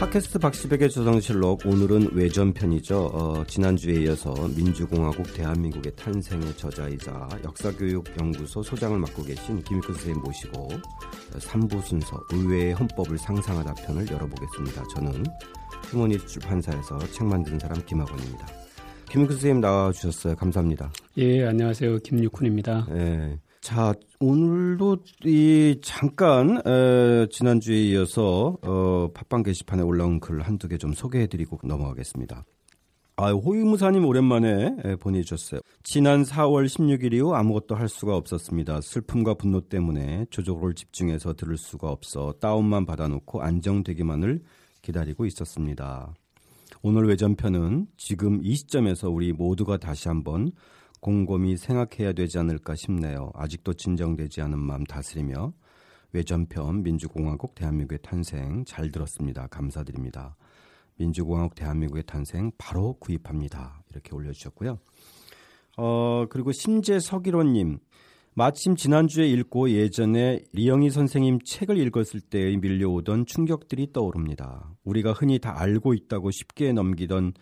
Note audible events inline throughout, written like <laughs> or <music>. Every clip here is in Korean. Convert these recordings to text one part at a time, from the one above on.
팟캐스트 박시백의 조정실록 오늘은 외전편이죠. 어, 지난주에 이어서 민주공화국 대한민국의 탄생의 저자이자 역사교육연구소 소장을 맡고 계신 김익근 선생님 모시고 3부 순서 의회의 헌법을 상상하다 편을 열어보겠습니다. 저는 휴머니스 출판사에서 책 만드는 사람 김학원입니다. 김익근 선생님 나와주셨어요. 감사합니다. 예, 안녕하세요. 김육훈입니다. 예. 자, 오늘도 이 잠깐 에, 지난주에 이어서 어, 팟빵 게시판에 올라온 글 한두 개 좀 소개해드리고 넘어가겠습니다. 아, 호위무사님 오랜만에 에, 보내주셨어요. 지난 4월 16일 이후 아무것도 할 수가 없었습니다. 슬픔과 분노 때문에 조적을 집중해서 들을 수가 없어 다운만 받아놓고 안정되기만을 기다리고 있었습니다. 오늘 외전편은 지금 이 시점에서 우리 모두가 다시 한번 곰곰이 생각해야 되지 않을까 싶네요. 아직도 진정되지 않은 마음 다스리며 외전편 민주공화국 대한민국의 탄생 잘 들었습니다. 감사드립니다. 민주공화국 대한민국의 탄생 바로 구입합니다. 이렇게 올려주셨고요. 어, 그리고 심재석일호님. 마침 지난주에 읽고 예전에 리영희 선생님 책을 읽었을 때의 밀려오던 충격들이 떠오릅니다. 우리가 흔히 다 알고 있다고 쉽게 넘기던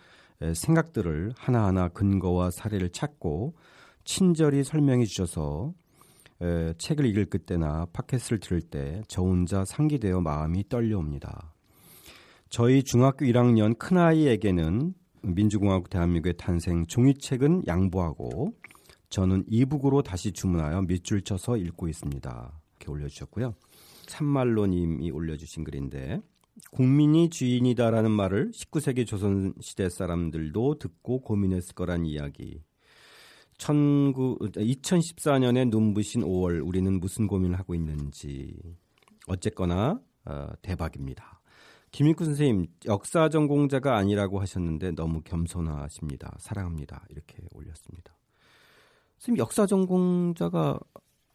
생각들을 하나하나 근거와 사례를 찾고 친절히 설명해 주셔서 책을 읽을 그때나 팟캐스트를 들을 때 저 혼자 상기되어 마음이 떨려옵니다. 저희 중학교 1학년 큰아이에게는 민주공화국 대한민국의 탄생 종이책은 양보하고 저는 이북으로 다시 주문하여 밑줄 쳐서 읽고 있습니다. 이렇게 올려주셨고요. 참말로님이 올려주신 글인데 국민이 주인이다라는 말을 19세기 조선 시대 사람들도 듣고 고민했을 거란 이야기. 19, 2014년에 눈부신 5월 우리는 무슨 고민을 하고 있는지 어쨌거나 어, 대박입니다. 김일구 선생님 역사 전공자가 아니라고 하셨는데 너무 겸손하십니다. 사랑합니다. 이렇게 올렸습니다. 선생님 역사 전공자가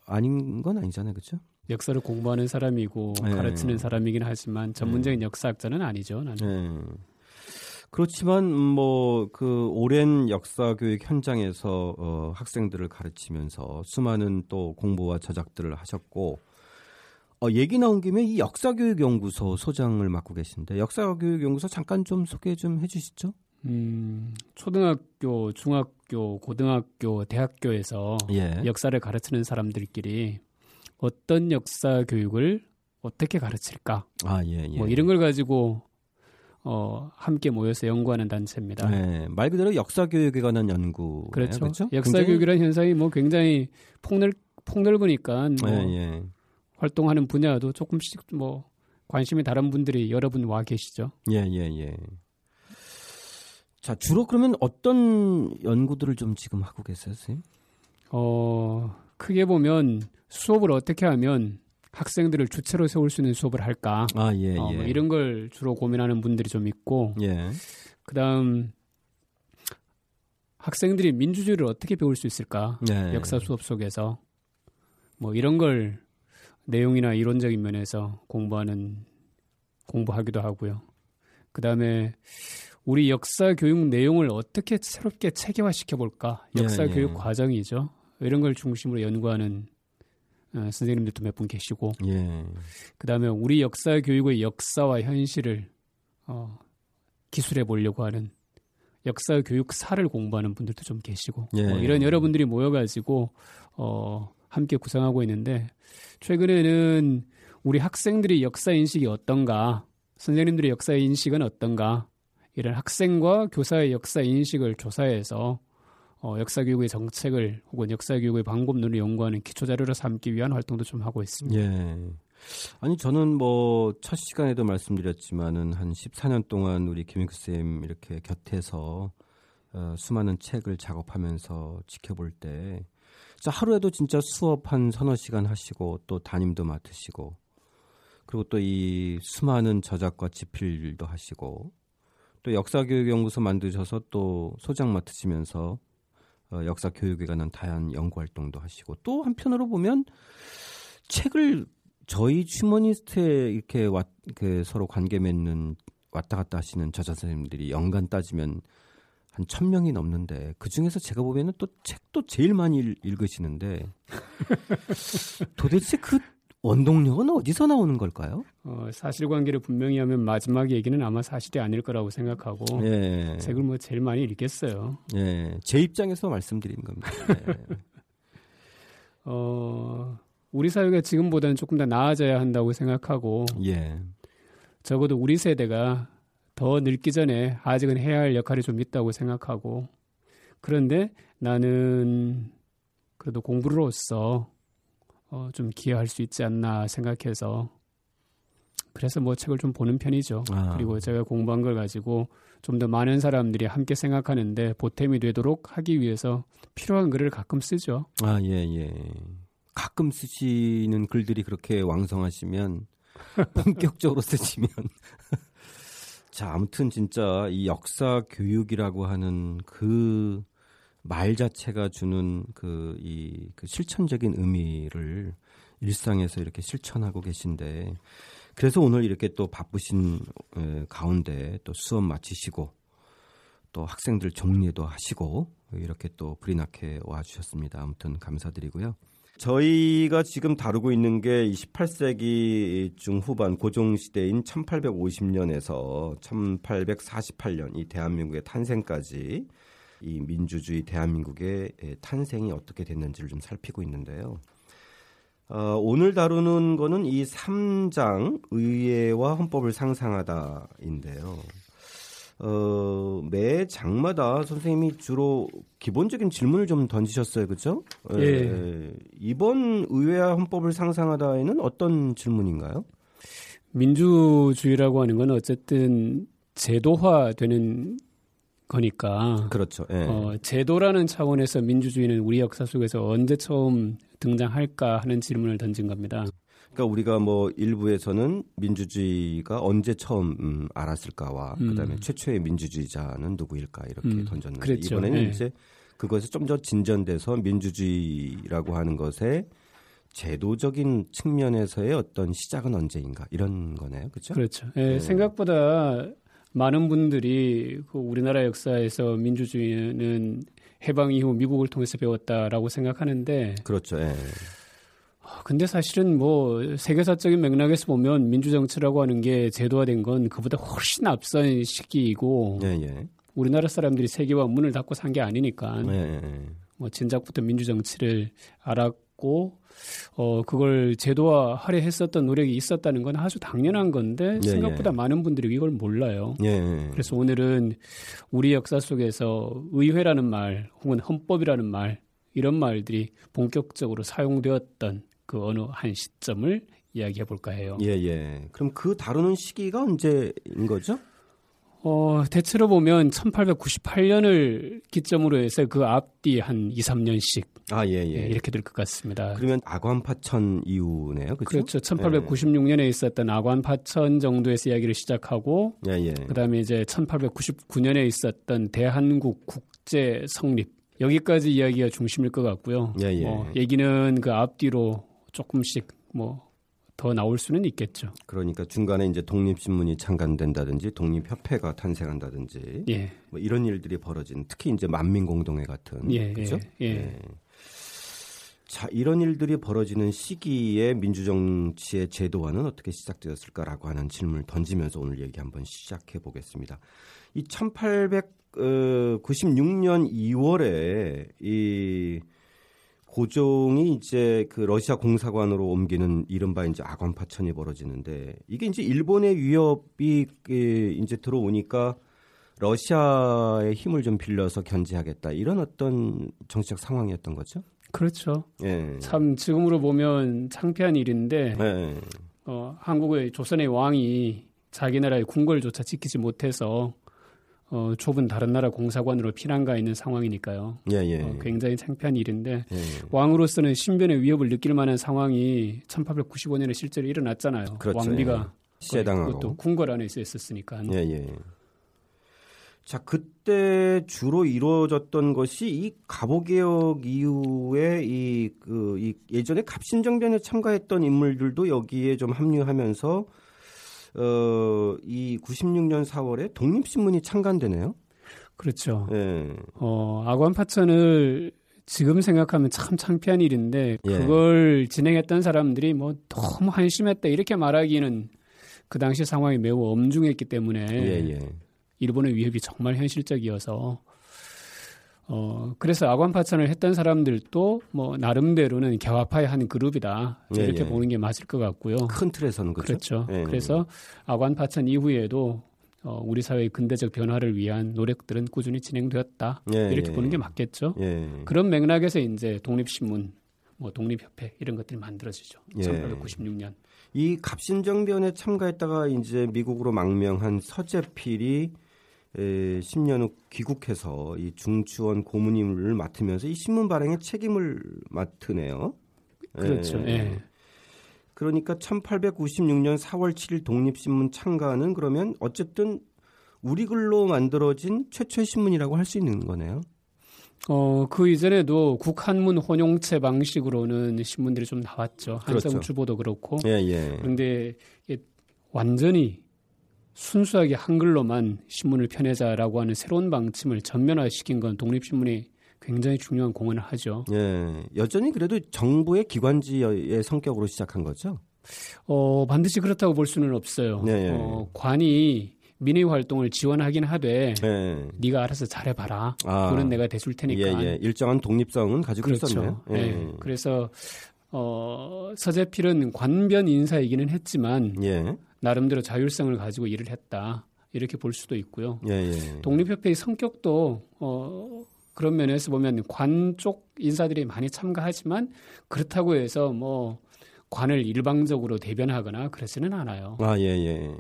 아닌 건 아니잖아요, 그렇죠? 역사를 공부하는 사람이고 네. 가르치는 사람이긴 하지만 전문적인 네. 역사학자는 아니죠. 나는. 네. 그렇지만 뭐 그 오랜 역사 교육 현장에서 어, 학생들을 가르치면서 수많은 또 공부와 저작들을 하셨고 어, 얘기 나온 김에 이 역사교육연구소 소장을 맡고 계신데 역사교육연구소 잠깐 좀 소개 좀 해주시죠. 음, 초등학교, 중학교, 고등학교, 대학교에서 예. 역사를 가르치는 사람들끼리 어떤 역사 교육을 어떻게 가르칠까? 아, 예, 예. 뭐 이런 걸 가지고 어, 함께 모여서 연구하는 단체입니다. 네, 말 그대로 역사 교육에 관한 연구. 그렇죠. 그렇죠? 역사 교육이라는 현상이 뭐 굉장히 폭넓 폭넓으니까 뭐 네, 예. 활동하는 분야도 조금씩 뭐 관심이 다른 분들이 여러분 와 계시죠. 예, 예, 예. 자, 주로 그러면 어떤 연구들을 좀 지금 하고 계세요, 선생님? 어, 크게 보면 수업을 어떻게 하면 학생들을 주체로 세울 수 있는 수업을 할까? 아, 예, 예. 어, 뭐 예. 이런 걸 주로 고민하는 분들이 좀 있고, 예. 그다음 학생들이 민주주의를 어떻게 배울 수 있을까? 네. 역사 수업 속에서 뭐 이런 걸 내용이나 이론적인 면에서 공부하는 공부하기도 하고요. 그다음에 우리 역사 교육 내용을 어떻게 새롭게 체계화 시켜 볼까? 역사 네, 교육 네. 과정이죠. 이런 걸 중심으로 연구하는 어, 선생님들도 몇 분 계시고, 예. 그 다음에 우리 역사 교육의 역사와 현실을 어, 기술해 보려고 하는 역사 교육사를 공부하는 분들도 좀 계시고, 예. 어, 이런 여러분들이 모여가지고 어, 함께 구성하고 있는데 최근에는 우리 학생들이 역사 인식이 어떤가, 선생님들의 역사 인식은 어떤가, 이런 학생과 교사의 역사 인식을 조사해서 어, 역사교육의 정책을 혹은 역사교육의 방법론을 연구하는 기초자료로 삼기 위한 활동도 좀 하고 있습니다. 예. 아니 저는 뭐 첫 시간에도 말씀드렸지만은 한 14년 동안 우리 김익수 쌤 이렇게 곁에서 어, 수많은 책을 작업하면서 지켜볼 때 하루에도 진짜 수업 한 서너 시간 하시고 또 담임도 맡으시고 그리고 또 이 수많은 저작과 집필도 하시고 또 역사교육연구소 만드셔서 또 소장 맡으시면서 어, 역사 교육에 관한 다양한 연구 활동도 하시고 또 한편으로 보면 책을 저희 휴머니스트에 이렇게 왔, 그 서로 관계 맺는 왔다 갔다 하시는 저자 선생님들이 연간 따지면 한 천 명이 넘는데 그 중에서 제가 보면은 또 책도 제일 많이 읽, 으시는데 <laughs> 도대체 그 원동력은 어디서 나오는 걸까요? 어, 사실관계를 분명히 하면 마지막 얘기는 아마 사실이 아닐 거라고 생각하고 예. 책을 뭐 제일 많이 읽겠어요. 예, 제 입장에서 말씀드리는 겁니다. 예. <laughs> 어, 우리 사회가 지금보다는 조금 더 나아져야 한다고 생각하고 예. 적어도 우리 세대가 더 늙기 전에 아직은 해야 할 역할이 좀 있다고 생각하고 그런데 나는 그래도 공부로서 어, 좀 기여할 수 있지 않나 생각해서 그래서 뭐 책을 좀 보는 편이죠. 아. 그리고 제가 공부한 걸 가지고 좀 더 많은 사람들이 함께 생각하는데 보탬이 되도록 하기 위해서 필요한 글을 가끔 쓰죠. 아, 예, 예. 가끔 쓰시는 글들이 그렇게 왕성하시면 <laughs> 본격적으로 쓰시면 <laughs> 자, 아무튼 진짜 이 역사 교육이라고 하는 그 말 자체가 주는 그, 이, 그 실천적인 의미를 일상에서 이렇게 실천하고 계신데, 그래서 오늘 이렇게 또 바쁘신 가운데 또 수업 마치시고, 또 학생들 정리도 하시고, 이렇게 또 브리나케 와 주셨습니다. 아무튼 감사드리고요. 저희가 지금 다루고 있는 게 18세기 중후반 고종 시대인 1850년에서 1848년 이 대한민국의 탄생까지 이 민주주의 대한민국의 탄생이 어떻게 됐는지를 좀 살피고 있는데요. 어, 오늘 다루는 거는 이 3장 의회와 헌법을 상상하다인데요. 어, 매 장마다 선생님이 주로 기본적인 질문을 좀 던지셨어요. 그죠? 예. 예. 이번 의회와 헌법을 상상하다에는 어떤 질문인가요? 민주주의라고 하는 건 어쨌든 제도화되는 거니까. 그렇죠. 예. 어, 제도라는 차원에서 민주주의는 우리 역사 속에서 언제 처음 등장할까 하는 질문을 던진 겁니다. 그러니까 우리가 뭐 일부에서는 민주주의가 언제 처음 음, 알았을까와 음. 그다음에 최초의 민주주의자는 누구일까 이렇게 음. 던졌는데 그랬죠. 이번에는 네. 이제 그것이 좀 더 진전돼서 민주주의라고 하는 것에 제도적인 측면에서의 어떤 시작은 언제인가 이런 거네요, 그렇죠? 그렇죠. 예, 네. 생각보다 많은 분들이 그 우리나라 역사에서 민주주의는 해방 이후 미국을 통해서 배웠다라고 생각하는데 그렇죠. 예. 근데 사실은 뭐 세계사적인 맥락에서 보면 민주정치라고 하는 게 제도화된 건 그보다 훨씬 앞선 시기이고 예, 예. 우리나라 사람들이 세계와 문을 닫고 산 게 아니니까 예, 예, 예, 뭐 진작부터 민주정치를 알 았고 어 그걸 제도화하려 했었던 노력이 있었다는 건 아주 당연한 건데 예, 생각보다 많은 분들이 이걸 몰라요. 그래서 오늘은 우리 역사 속에서 의회라는 말 혹은 헌법이라는 말 이런 말들이 본격적으로 사용되었던 그 어느 한 시점을 이야기해 볼까 해요. 예, 예. 그럼 그 다루는 시기가 언제인 거죠? 어, 대체로 보면 1898년을 기점으로 해서 그 앞뒤 한 2, 3년씩. 아, 예, 예. 예 이렇게 될 것 같습니다. 그러면 아관파천 이후네요. 그렇죠? 그렇죠. 1896년에 예. 있었던 아관파천 정도에서 이야기를 시작하고 예, 예. 그다음에 이제 1899년에 있었던 대한국 국제 성립 여기까지 이야기가 중심일 것 같고요. 예, 예. 어, 얘기는 그 앞뒤로 조금씩 뭐 더 나올 수는 있겠죠. 그러니까 중간에 이제 독립신문이 창간된다든지 독립협회가 탄생한다든지 예. 뭐 이런 일들이 벌어진 특히 이제 만민공동회 같은 예, 그죠? 예, 예. 자 이런 일들이 벌어지는 시기에 민주정치의 제도화는 어떻게 시작되었을까라고 하는 질문을 던지면서 오늘 얘기 한번 시작해 보겠습니다. 이 1896년 2월에 이 고종이 이제 그 러시아 공사관으로 옮기는 이른바 이제 아관파천이 벌어지는데 이게 이제 일본의 위협이 이제 들어오니까 러시아의 힘을 좀 빌려서 견제하겠다 이런 어떤 정치적 상황이었던 거죠. 그렇죠. 예. 참 지금으로 보면 창피한 일인데 예. 어, 한국의 조선의 왕이 자기 나라의 궁궐조차 지키지 못해서 어, 좁은 다른 나라 공사관으로 피난 가 있는 상황이니까요. 예, 예. 어, 굉장히 창피한 일인데 예, 예. 왕으로서는 신변의 위협을 느낄 만한 상황이 1895년에 실제로 일어났잖아요. 그렇죠, 왕비가 예. 시해당하고 또 궁궐 안에 있었으니까. 예, 예. 자, 그때 주로 이루어졌던 것이 이 갑오개혁 이후에 이, 그, 이 예전에 갑신정변에 참가했던 인물들도 여기에 좀 합류하면서 어, 이 96년 4월에 독립신문이 창간되네요. 그렇죠. 네. 어, 아관 파천을 지금 생각하면 참 창피한 일인데 예. 그걸 진행했던 사람들이 뭐 너무 한심했다 이렇게 말하기는 그 당시 상황이 매우 엄중했기 때문에 예, 예. 일본의 위협이 정말 현실적이어서 어 그래서 아관 파천을 했던 사람들도 뭐 나름대로는 개화파의 그룹이다 예, 이렇게 예. 보는 게 맞을 것 같고요. 큰 틀에서는 그렇죠. 그렇죠. 그래서 아관 파천 이후에도 어, 우리 사회의 근대적 변화를 위한 노력들은 꾸준히 진행되었다 이렇게 보는 게 맞겠죠. 그런 맥락에서 이제 독립신문, 뭐 독립협회 이런 것들이 만들어지죠. 1896년. 이 갑신정변에 참가했다가 이제 미국으로 망명한 서재필이 에, 10년 후 귀국해서 이 중추원 고문임을 맡으면서 이 신문 발행에 책임을 맡으네요. 그렇죠. 예. 예. 그러니까 1896년 4월 7일 독립신문 창간은 그러면 어쨌든 우리 글로 만들어진 최초의 신문이라고 할 수 있는 거네요. 어, 그 이전에도 국한문 혼용체 방식으로는 신문들이 좀 나왔죠. 한성주보도 그렇죠. 그렇고. 예, 예. 그런데 완전히 순수하게 한글로만 신문을 펴내자라고 하는 새로운 방침을 전면화시킨 건 독립신문이 굉장히 중요한 공헌을 하죠. 예. 여전히 그래도 정부의 기관지의 성격으로 시작한 거죠? 어, 반드시 그렇다고 볼 수는 없어요. 예, 예. 어, 관이 민의 활동을 지원하긴 하되 네. 네가 알아서 잘해봐라. 아. 그는 내가 대줄 테니까. 예, 예. 일정한 독립성은 가지고 그렇죠. 있었네요. 예. 예. 그래서 어, 서재필은 관변 인사이기는 했지만 예. 나름대로 자율성을 가지고 일을 했다. 이렇게 볼 수도 있고요. 예, 예. 독립협회의 성격도 어, 그런 면에서 보면 관 쪽 인사들이 많이 참가하지만 그렇다고 해서 뭐 관을 일방적으로 대변하거나 그러지는 않아요. 아, 예, 예.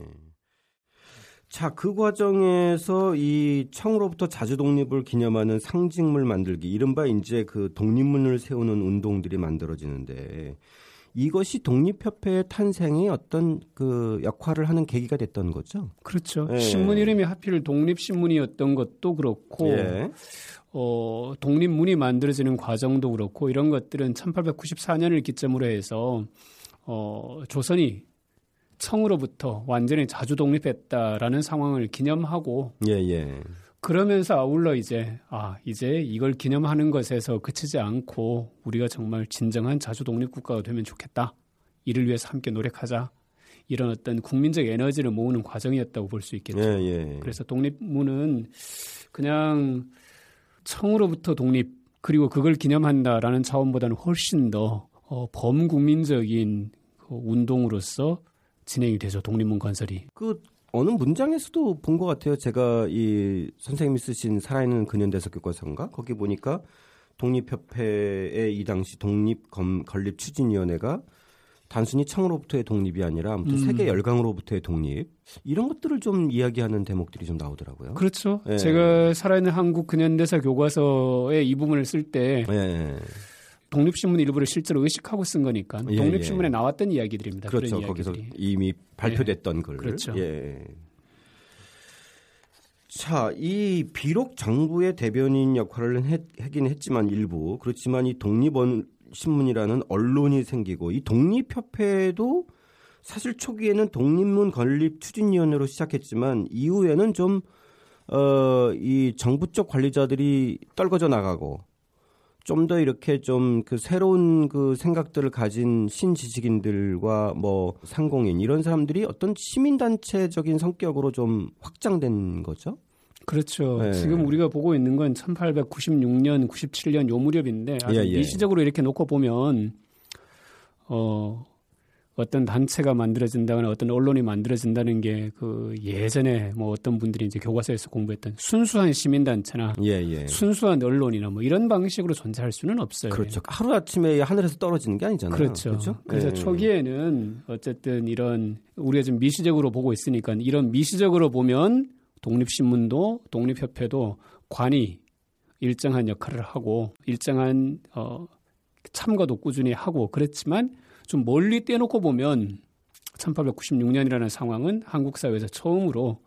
자, 그 과정에서 이 청으로부터 자주 독립을 기념하는 상징물 만들기, 이른바 이제 그 독립문을 세우는 운동들이 만들어지는데 이것이 독립협회의 탄생에 어떤 그 역할을 하는 계기가 됐던 거죠. 그렇죠. 예. 신문 이름이 하필 독립신문이었던 것도 그렇고, 예. 어, 독립문이 만들어지는 과정도 그렇고, 이런 것들은 1894년을 기점으로 해서, 어, 조선이 청으로부터 완전히 자주 독립했다라는 상황을 기념하고 예, 예. 그러면서 아울러 이제 아 이제 이걸 기념하는 것에서 그치지 않고 우리가 정말 진정한 자주 독립 국가가 되면 좋겠다 이를 위해서 함께 노력하자 이런 어떤 국민적 에너지를 모으는 과정이었다고 볼 수 있겠죠. 예, 예. 그래서 독립문은 그냥 청으로부터 독립 그리고 그걸 기념한다라는 차원보다는 훨씬 더 어, 범국민적인 그 운동으로서 진행이 되죠. 독립문 건설이. 그 어느 문장에서도 본 것 같아요. 제가 이 선생님이 쓰신 살아있는 근현대사 교과서인가 거기 보니까 독립협회의 이 당시 독립 건립 추진위원회가 단순히 청으로부터의 독립이 아니라 아무튼 음. 세계 열강으로부터의 독립 이런 것들을 좀 이야기하는 대목들이 좀 나오더라고요. 그렇죠. 예. 제가 살아있는 한국 근현대사 교과서의 이 부분을 쓸때 예. 독립신문 일부를 실제로 의식하고 쓴 거니까 예, 독립신문에 예. 나왔던 이야기들입니다. 그렇죠. 거기서 이미 발표됐던 예. 글. 그렇죠. 예. 자, 이 비록 정부의 대변인 역할을 했, 하긴 했지만 일부 그렇지만 이 독립원 신문이라는 언론이 생기고 이 독립협회도 사실 초기에는 독립문 건립 추진위원회로 시작했지만 이후에는 좀 어, 이 정부 쪽 관리자들이 떨궈져 나가고 좀 더 이렇게 좀 그 새로운 그 생각들을 가진 신지식인들과 뭐 상공인 이런 사람들이 어떤 시민단체적인 성격으로 좀 확장된 거죠? 그렇죠. 네. 지금 우리가 보고 있는 건 1896년, 97년 요 무렵인데 아주 예, 예. 미시적으로 이렇게 놓고 보면 어 어떤 단체가 만들어진다거나 어떤 언론이 만들어진다는 게 그 예전에 뭐 어떤 분들이 이제 교과서에서 공부했던 순수한 시민단체나 예, 예. 순수한 언론이나 뭐 이런 방식으로 존재할 수는 없어요. 그렇죠. 하루 아침에 하늘에서 떨어지는 게 아니잖아요. 그렇죠. 그렇죠? 그래서 예. 초기에는 어쨌든 이런 우리가 지금 미시적으로 보고 있으니까 이런 미시적으로 보면 독립신문도 독립협회도 관이 일정한 역할을 하고 일정한 어 참가도 꾸준히 하고 그랬지만 좀 멀리 떼놓고 보면 1896년이라는 상황은 한국 사회에서 처음으로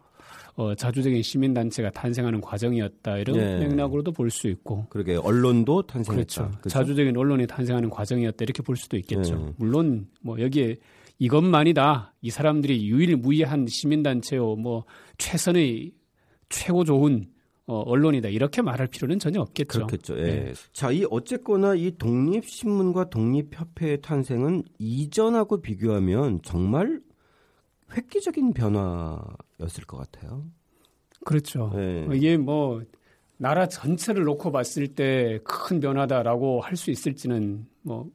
어, 자주적인 시민단체가 탄생하는 과정이었다 이런 예. 맥락으로도 볼 수 있고 그러게 언론도 탄생했다 그렇죠. 그렇죠? 자주적인 언론이 탄생하는 과정이었다 이렇게 볼 수도 있겠죠 예. 물론 뭐 여기에 이것만이다 이 사람들이 유일무이한 시민단체요 뭐 최선의 최고 좋은 어, 언론이다 이렇게 말할 필요는 전혀 없겠죠. 그렇겠죠. 예. 네. 자, 이 어쨌거나 이 독립신문과 독립협회의 탄생은 이전하고 비교하면 정말 획기적인 변화였을 것 같아요. 그렇죠. 네. 이게 뭐 나라 전체를 놓고 봤을 때 큰 변화다라고 할 수 있을지는 뭐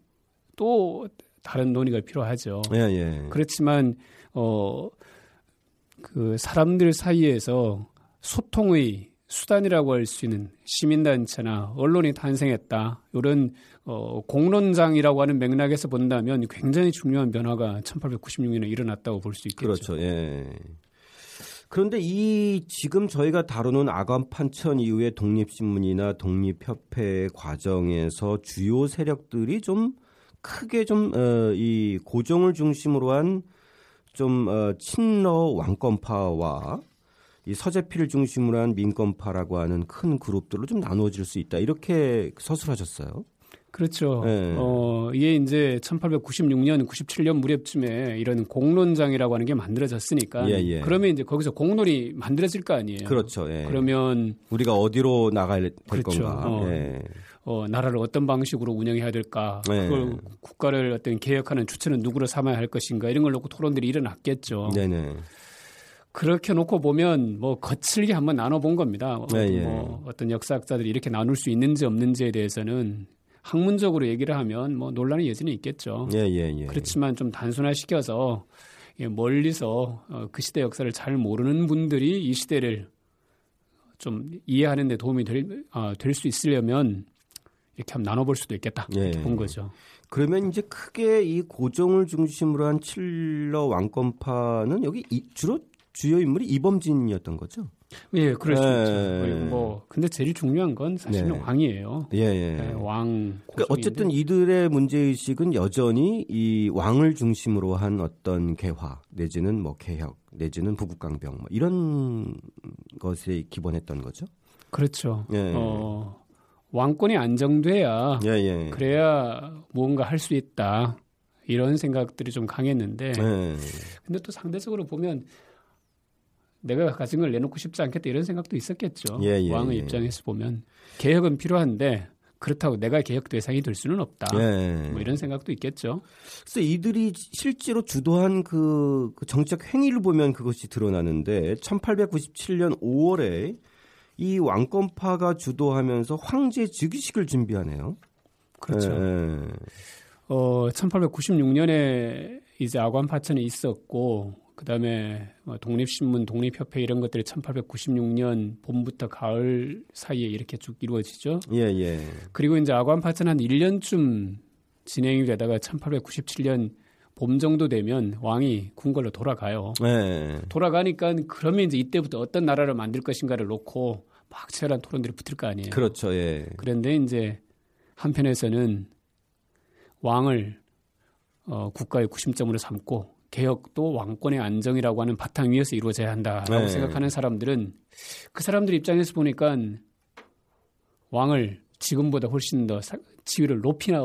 또 다른 논의가 필요하죠. 예, 예. 그렇지만 어 그 사람들 사이에서 소통의 수단이라고 할 수 있는 시민단체나 언론이 탄생했다. 이런 어, 공론장이라고 하는 맥락에서 본다면 굉장히 중요한 변화가 1896년에 일어났다고 볼 수 있겠죠. 그렇죠. 예. 그런데 이 지금 저희가 다루는 아관 판천 이후의 독립신문이나 독립협회 과정에서 주요 세력들이 좀 크게 좀이 어, 고종을 중심으로 한좀 어, 친러 왕권파와 이 서재필을 중심으로 한 민권파라고 하는 큰 그룹들로 좀 나누어질 수 있다 이렇게 서술하셨어요. 그렇죠. 네. 어, 이게 이제 1896년, 97년 무렵쯤에 이런 공론장이라고 하는 게 만들어졌으니까. 예, 예. 그러면 이제 거기서 공론이 만들어질 거 아니에요. 그렇죠. 예. 그러면 우리가 어디로 나가야 될 그렇죠. 건가. 어, 예. 어, 나라를 어떤 방식으로 운영해야 될까. 네. 그걸 국가를 어떤 개혁하는 주체는 누구로 삼아야 할 것인가 이런 걸 놓고 토론들이 일어났겠죠. 네네. 그렇게 놓고 보면 뭐 거칠게 한번 나눠본 겁니다. 어, 네, 예. 뭐 어떤 역사학자들이 이렇게 나눌 수 있는지 없는지에 대해서는 학문적으로 얘기를 하면 뭐 논란의 여지는 있겠죠. 예, 예, 예. 그렇지만 좀 단순화시켜서 멀리서 어, 그 시대 역사를 잘 모르는 분들이 이 시대를 좀 이해하는 데 도움이 될, 어, 될수 있으려면 이렇게 한번 나눠볼 수도 있겠다. 예. 본 거죠. 그러면 이제 크게 이 고종을 중심으로 한 칠러 왕권파는 여기 주로 주요 인물이 이범진이었던 거죠. 예, 네. 있죠. 뭐 근데 제일 중요한 건 사실은 네. 왕이에요. 예, 예. 네, 왕. 그러니까 어쨌든 이들의 문제 의식은 여전히 이 왕을 중심으로 한 어떤 개화 내지는 뭐 개혁 내지는 부국강병 뭐 이런 것에 기본했던 거죠. 그렇죠. 예. 어, 왕권이 안정돼야 예, 예. 그래야 무언가 할 수 있다. 이런 생각들이 좀 강했는데 예. 근데 또 상대적으로 보면 내가 가진 걸 내놓고 싶지 않겠다 이런 생각도 있었겠죠. 예, 예, 왕의 예. 입장에서 보면 개혁은 필요한데 그렇다고 내가 개혁 대상이 될 수는 없다. 예. 뭐 이런 생각도 있겠죠. 그래서 이들이 실제로 주도한 그, 그 정책 행위를 보면 그것이 드러나는데 1897년 5월에 이 왕권파가 주도하면서 황제 즉위식을 준비하네요. 그렇죠. 예. 어, 1896년에 이제 아관 파천이 있었고 그 다음에 뭐 독립신문, 독립협회 이런 것들이 1896년 봄부터 가을 사이에 이렇게 쭉 이루어지죠. 예, 예. 그리고 이제 아관 파천 한 1년쯤 진행이 되다가 1897년 봄 정도 되면 왕이 궁궐로 돌아가요. 네. 돌아가니까 그러면 이제 이때부터 어떤 나라를 만들 것인가를 놓고 막 치열한 토론들이 붙을 거 아니에요. 그렇죠. 예. 그런데 이제 한편에서는 왕을 어, 국가의 구심점으로 삼고 개혁도 왕권의 안정이라고 하는 바탕 위에서 이루어져야 한다라고 네. 생각하는 사람들은 그 사람들 입장에서 보니까 왕을 지금보다 훨씬 더 지위를 높이나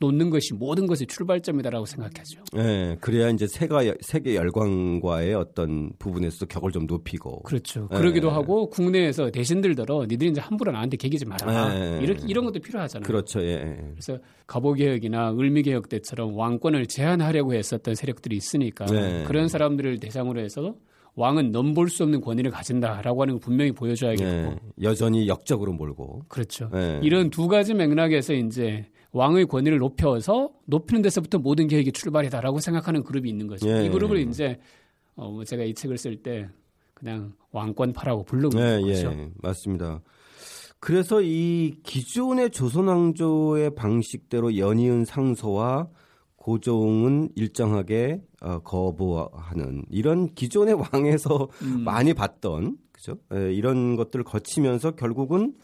놓는 것이 모든 것의 출발점이다라고 생각하죠. 네, 그래야 이제 세가 세계 열광과의 어떤 부분에서 격을 좀 높이고. 그렇죠. 네. 그러기도 하고 국내에서 대신들더러 니들이 이제 함부로 나한테 개기지 마라. 네. 이렇게 이런 것도 필요하잖아요. 그렇죠. 예. 그래서 갑오 개혁이나 을미 개혁 때처럼 왕권을 제한하려고 했었던 세력들이 있으니까 네. 그런 사람들을 대상으로 해서 왕은 넘볼 수 없는 권위를 가진다라고 하는 걸 분명히 보여줘야겠고 네, 여전히 역적으로 몰고 그렇죠. 네. 이런 두 가지 맥락에서 이제 왕의 권위를 높여서 높이는 데서부터 모든 계획이 출발이다라고 생각하는 그룹이 있는 거죠. 예, 이 그룹을 예. 이제 어, 뭐 제가 이 책을 쓸 때 그냥 왕권파라고 부르는 예, 거죠. 예, 맞습니다. 그래서 이 기존의 조선왕조의 방식대로 연이은 상서와 고종은 일정하게 어, 거부하는 이런 기존의 <laughs> 왕에서 음. 많이 봤던 그죠? 예, 이런 것들을 거치면서 결국은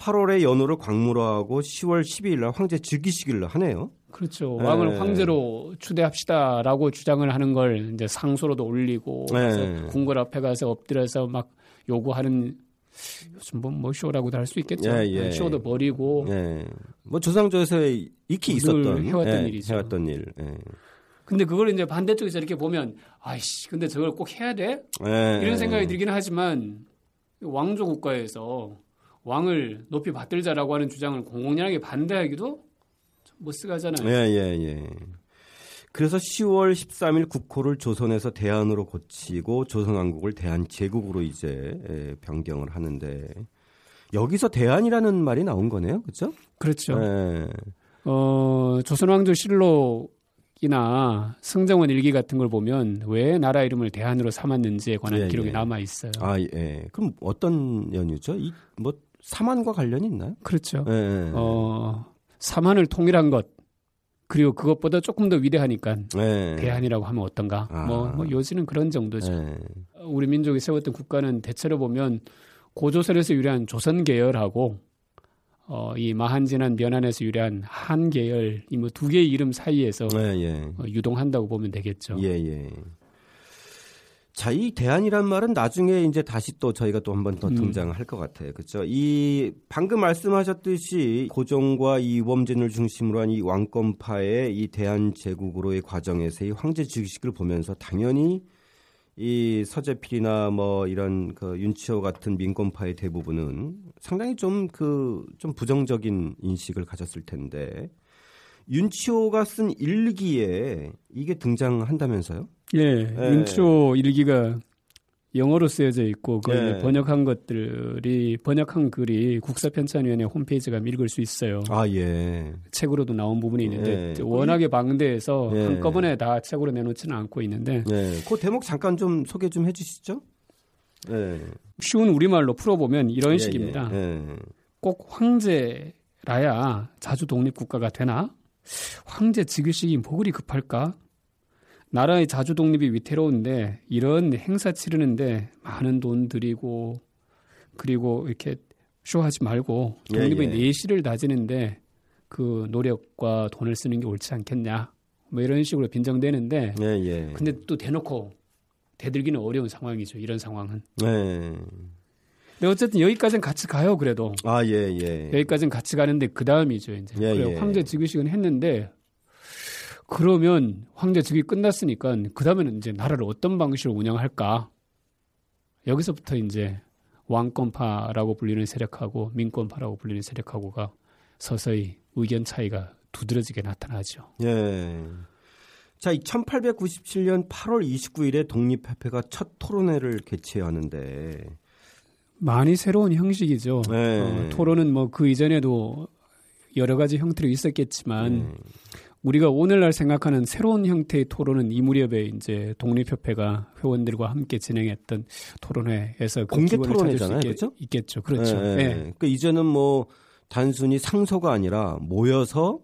8월에 연호를 광물화하고 10월 12일 날 황제 즉위식을 하네요. 그렇죠. 왕을 네. 황제로 추대합시다라고 주장을 하는 걸 이제 상소로도 올리고 네. 궁궐 앞에 가서 엎드려서 막 요구하는 요즘 뭐, 뭐 쇼라고도 할 수 있겠죠. 예, 예. 쇼도 버리고. 예. 뭐 조상조에서 익히 있었던 해왔던 예, 일이죠. 해왔던 일. 예. 근데 그걸 이제 반대쪽에서 이렇게 보면 아이씨 근데 저걸 꼭 해야 돼? 예, 이런 생각이 들기는 하지만 왕조 국가에서 왕을 높이 받들자라고 하는 주장을 공공연하게 반대하기도 못 쓰가잖아요. 예, 예, 예. 그래서 10월 13일 국호를 조선에서 대한으로 고치고 조선왕국을 대한제국으로 이제 예, 변경을 하는데 여기서 대한이라는 말이 나온 거네요, 그렇죠? 그렇죠. 네. 어, 조선왕조 실록이나 승정원 일기 같은 걸 보면 왜 나라 이름을 대한으로 삼았는지에 관한 예, 기록이 예. 남아 있어요. 아, 예. 그럼 어떤 연유죠? 이뭐 사만과 관련이 있나요? 그렇죠. 예, 예. 어, 사만을 통일한 것 그리고 그것보다 조금 더 위대하니까 네. 대한이라고 하면 어떤가? 아. 뭐, 뭐 요지는 그런 정도죠. 네. 우리 민족이 세웠던 국가는 대체로 보면 고조선에서 유래한 조선 계열하고 어, 이 마한진한 면안에서 유래한 한 계열 이 뭐 두 개의 이름 사이에서 네, 예. 어, 유동한다고 보면 되겠죠. 예, 예. 자, 이 대안이란 말은 나중에 이제 다시 또 저희가 또 한 번더 음. 등장할 것 같아요. 그렇죠? 이 방금 말씀하셨듯이 고종과 이 우범진을 중심으로 한 이 왕권파의 이 대한 제국으로의 과정에서의 황제 즉위식을 보면서 당연히 이 서재필이나 뭐 이런 그 윤치호 같은 민권파의 대부분은 상당히 좀 그좀 그좀 부정적인 인식을 가졌을 텐데 윤치호가 쓴 일기에 이게 등장한다면서요? 예, 예. 윤치호 일기가 영어로 쓰여져 있고 그 예. 번역한 것들이 번역한 글이 국사편찬위원회 홈페이지가 읽을 수 있어요. 아 예. 책으로도 나온 부분이 있는데 예. 워낙에 방대해서 예. 한꺼번에 다 책으로 내놓지는 않고 있는데. 예. 그 대목 잠깐 좀 소개 좀 해주시죠. 예. 쉬운 우리말로 풀어보면 이런 예, 예. 식입니다. 꼭 황제라야 자주 독립 국가가 되나? 황제 즉위식이 뭐 그리 급할까? 나라의 자주 독립이 위태로운데 이런 행사 치르는데 많은 돈 들이고 그리고 이렇게 쇼하지 말고 독립의 예, 예. 내실을 다지는데 그 노력과 돈을 쓰는 게 옳지 않겠냐 뭐 이런 식으로 빈정되는데 예, 예. 근데 또 대놓고 대들기는 어려운 상황이죠 이런 상황은 네. 근데 어쨌든 여기까지는 같이 가요 그래도 아예 예. 여기까지는 같이 가는데 그 다음이죠 이제 예, 그래 예. 황제 즉위식은 했는데 그러면 황제 즉위 끝났으니까 그 다음에는 이제 나라를 어떤 방식으로 운영할까? 여기서부터 이제 왕권파라고 불리는 세력하고 민권파라고 불리는 세력하고가 서서히 의견 차이가 두드러지게 나타나죠. 예. 자, 1897년 8월 29일에 독립협회가 첫 토론회를 개최하는데 많이 새로운 형식이죠. 네. 어, 토론은 뭐 그 이전에도 여러 가지 형태로 있었겠지만 네. 우리가 오늘날 생각하는 새로운 형태의 토론은 이 무렵에 이제 독립협회가 회원들과 함께 진행했던 토론회에서 그 공개 토론회잖아요, 그렇죠? 있겠죠, 그렇죠. 네, 네. 그러니까 이제는 뭐 단순히 상소가 아니라 모여서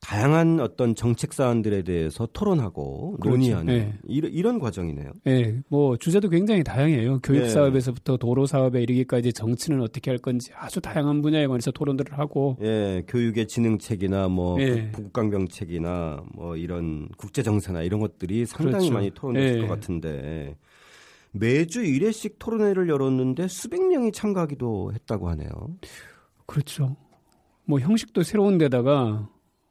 다양한 어떤 정책 사안들에 대해서 토론하고 그렇죠. 논의하는 네. 이런, 이런 과정이네요. 네, 뭐 주제도 굉장히 다양해요. 교육 네. 사업에서부터 도로 사업에 이르기까지 정치는 어떻게 할 건지 아주 다양한 분야에 관해서 토론들을 하고. 예, 교육의 진흥책이나 뭐 네. 북강병책이나 뭐 이런 국제 정세나 이런 것들이 상당히 그렇죠. 많이 토론됐을 네. 것 같은데 매주 1회씩 토론회를 열었는데 수백 명이 참가하기도 했다고 하네요. 그렇죠. 뭐 형식도 새로운 데다가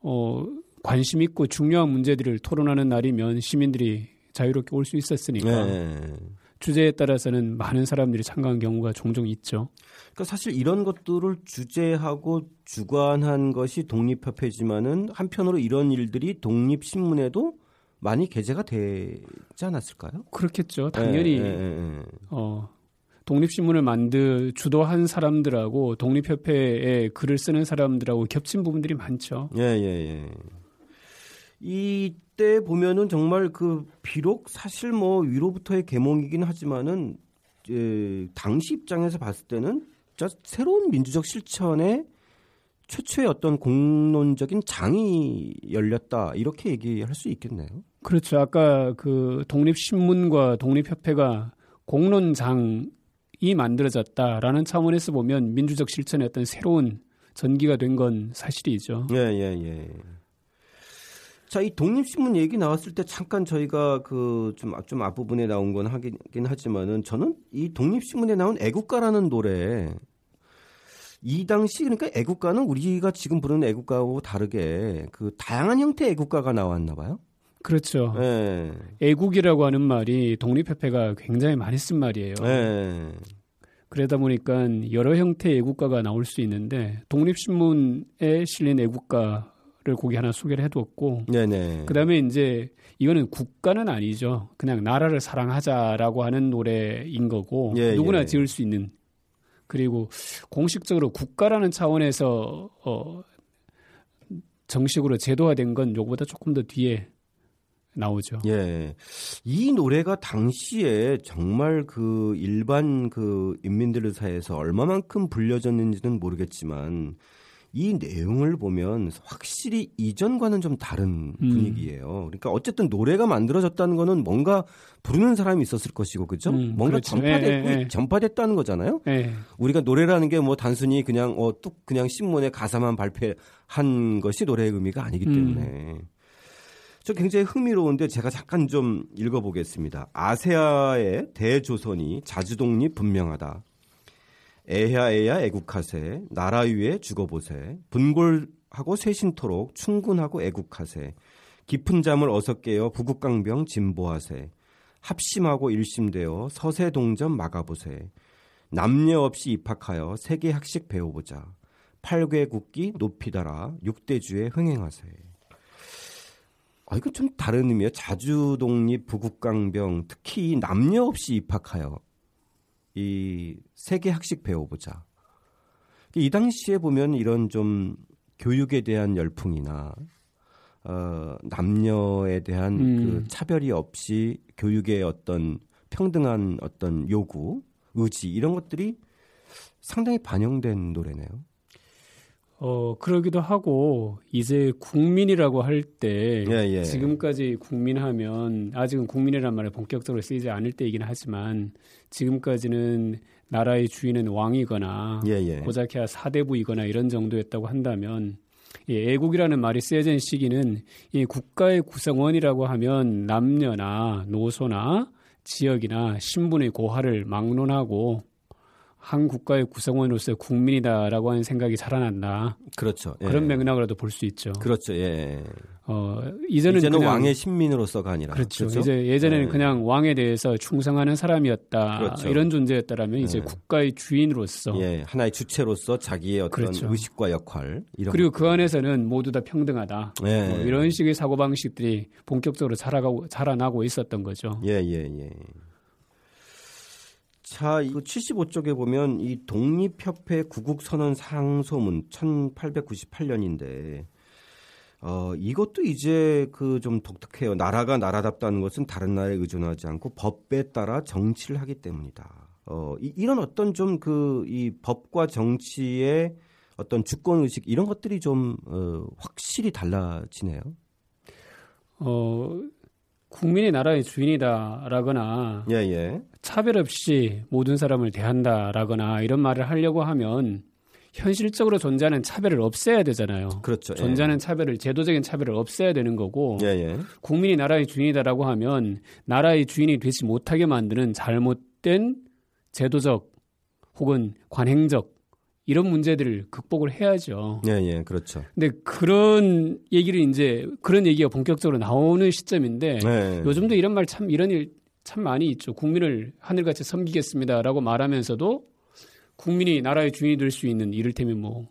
어, 관심 있고 중요한 문제들을 토론하는 날이면 시민들이 자유롭게 올 수 있었으니까 네. 주제에 따라서는 많은 사람들이 참가한 경우가 종종 있죠. 그러니까 사실 이런 것들을 주제하고 주관한 것이 독립협회지만은 한편으로 이런 일들이 독립신문에도 많이 게재가 되지 않았을까요? 그렇겠죠. 당연히 네, 네, 네. 어, 독립신문을 만드 주도한 사람들하고 독립협회에 글을 쓰는 사람들하고 겹친 부분들이 많죠. 예, 예, 예. 이때 보면은 정말 그 비록 사실 뭐 위로부터의 계몽이긴 하지만은 예, 당시 입장에서 봤을 때는 진짜 새로운 민주적 실천의 최초의 어떤 공론적인 장이 열렸다 이렇게 얘기할 수 있겠네요. 그렇죠. 아까 그 독립신문과 독립협회가 공론장 이 만들어졌다라는 차원에서 보면 민주적 실천의 어떤 새로운 전기가 된 건 사실이죠. 예, 예, 예. 자, 이 독립신문 얘기 나왔을 때 잠깐 저희가 그 좀 좀 앞부분에 나온 건 하긴 하지만은 저는 이 독립신문에 나온 애국가라는 노래 이 당시 그러니까 애국가는 우리가 지금 부르는 애국가하고 다르게 그 다양한 형태의 애국가가 나왔나 봐요. 그렇죠. 네. 애국이라고 하는 말이 독립협회가 굉장히 많이 쓴 말이에요. 네. 그러다 보니까 여러 형태의 애국가가 나올 수 있는데 독립신문에 실린 애국가를 거기 하나 소개를 해두었고 네네. 그다음에 이제 이거는 국가는 아니죠. 그냥 나라를 사랑하자라고 하는 노래인 거고 예, 누구나 예. 지을 수 있는 그리고 공식적으로 국가라는 차원에서 어 정식으로 제도화된 건 요거보다 조금 더 뒤에 나오죠. 예. 이 노래가 당시에 정말 그 일반 그 인민들 사이에서 얼마만큼 불려졌는지는 모르겠지만 이 내용을 보면 확실히 이전과는 좀 다른 음. 분위기예요. 음. 그러니까 어쨌든 노래가 만들어졌다는 거는 뭔가 부르는 사람이 있었을 것이고 그죠? 음, 뭔가 그렇죠. 전파됐고 예, 예, 예. 전파됐다는 거잖아요. 예. 우리가 노래라는 게 뭐 단순히 그냥 어뚝 그냥 신문에 가사만 발표한 것이 노래의 의미가 아니기 음. 때문에 음. 저 굉장히 흥미로운데 제가 잠깐 좀 읽어보겠습니다. 아세아의 대조선이 자주독립 분명하다. 애야애야 애국하세. 나라 위에 죽어보세. 분골하고 쇄신토록 충군하고 애국하세. 깊은 잠을 어서 깨어 부국강병 진보하세. 합심하고 일심되어 서세동점 막아보세. 남녀 없이 입학하여 세계 학식 배워보자. 팔괴 국기 높이 달아 육대주에 흥행하세 아, 이건 좀 다른 의미예요. 자주 독립, 부국강병, 특히 남녀 없이 입학하여 이 세계 학식 배워보자. 이 당시에 보면 이런 좀 교육에 대한 열풍이나 어, 남녀에 대한 음. 그 차별이 없이 교육의 어떤 평등한 어떤 요구, 의지 이런 것들이 상당히 반영된 노래네요. 어, 그러기도 하고, 이제 국민이라고 할때 예, 예. 지금까지 국민하면, 아직은 국민이란 말이 본격적으로 쓰이지 않을 때이긴 하지만, 지금까지는 나라의 주인은 왕이거나, 예, 예. 고작해야 사대부이거나 이런 정도였다고 한다면, 이 애국이라는 말이 쓰여진 시기는 이 국가의 구성원이라고 하면 남녀나 노소나 지역이나 신분의 고하를 막론하고 한 국가의 구성원으로서 국민이다라고 하는 생각이 자라난다. 그렇죠. 예. 그런 맥락으로도 볼 수 있죠. 그렇죠. 예. 어, 이제는, 이제는 그냥, 왕의 신민으로서가 아니라 그렇죠. 그렇죠? 이제 예전에는 예. 그냥 왕에 대해서 충성하는 사람이었다. 그렇죠. 이런 존재였다라면 이제 예. 국가의 주인으로서 예. 하나의 주체로서 자기의 어떤 그렇죠. 의식과 역할 그리고 그 안에서는 모두 다 평등하다. 예. 뭐 이런 식의 사고 방식들이 본격적으로 자라가고 자라나고 있었던 거죠. 예, 예, 예. 자, 이거 75쪽에 보면 이 독립협회 구국선언 상소문 1898년인데 어, 이것도 이제 그 좀 독특해요. 나라가 나라답다는 것은 다른 나라에 의존하지 않고 법에 따라 정치를 하기 때문이다. 어, 이, 이런 어떤 좀 그 이 법과 정치의 어떤 주권 의식 이런 것들이 좀 어, 확실히 달라지네요. 어, 국민이 나라의 주인이다라거나 예, 예. 차별 없이 모든 사람을 대한다라거나 이런 말을 하려고 하면 현실적으로 존재하는 차별을 없애야 되잖아요. 그렇죠. 예. 존재하는 차별을 제도적인 차별을 없애야 되는 거고 예, 예. 국민이 나라의 주인이다라고 하면 나라의 주인이 되지 못하게 만드는 잘못된 제도적 혹은 관행적 이런 문제들을 극복을 해야죠. 예, 예, 그렇죠. 근데 그런 얘기를 이제 그런 얘기가 본격적으로 나오는 시점인데 네. 요즘도 이런 말 참 이런 일 참 많이 있죠. 국민을 하늘같이 섬기겠습니다라고 말하면서도 국민이 나라의 주인이 될 수 있는 이를테면 뭐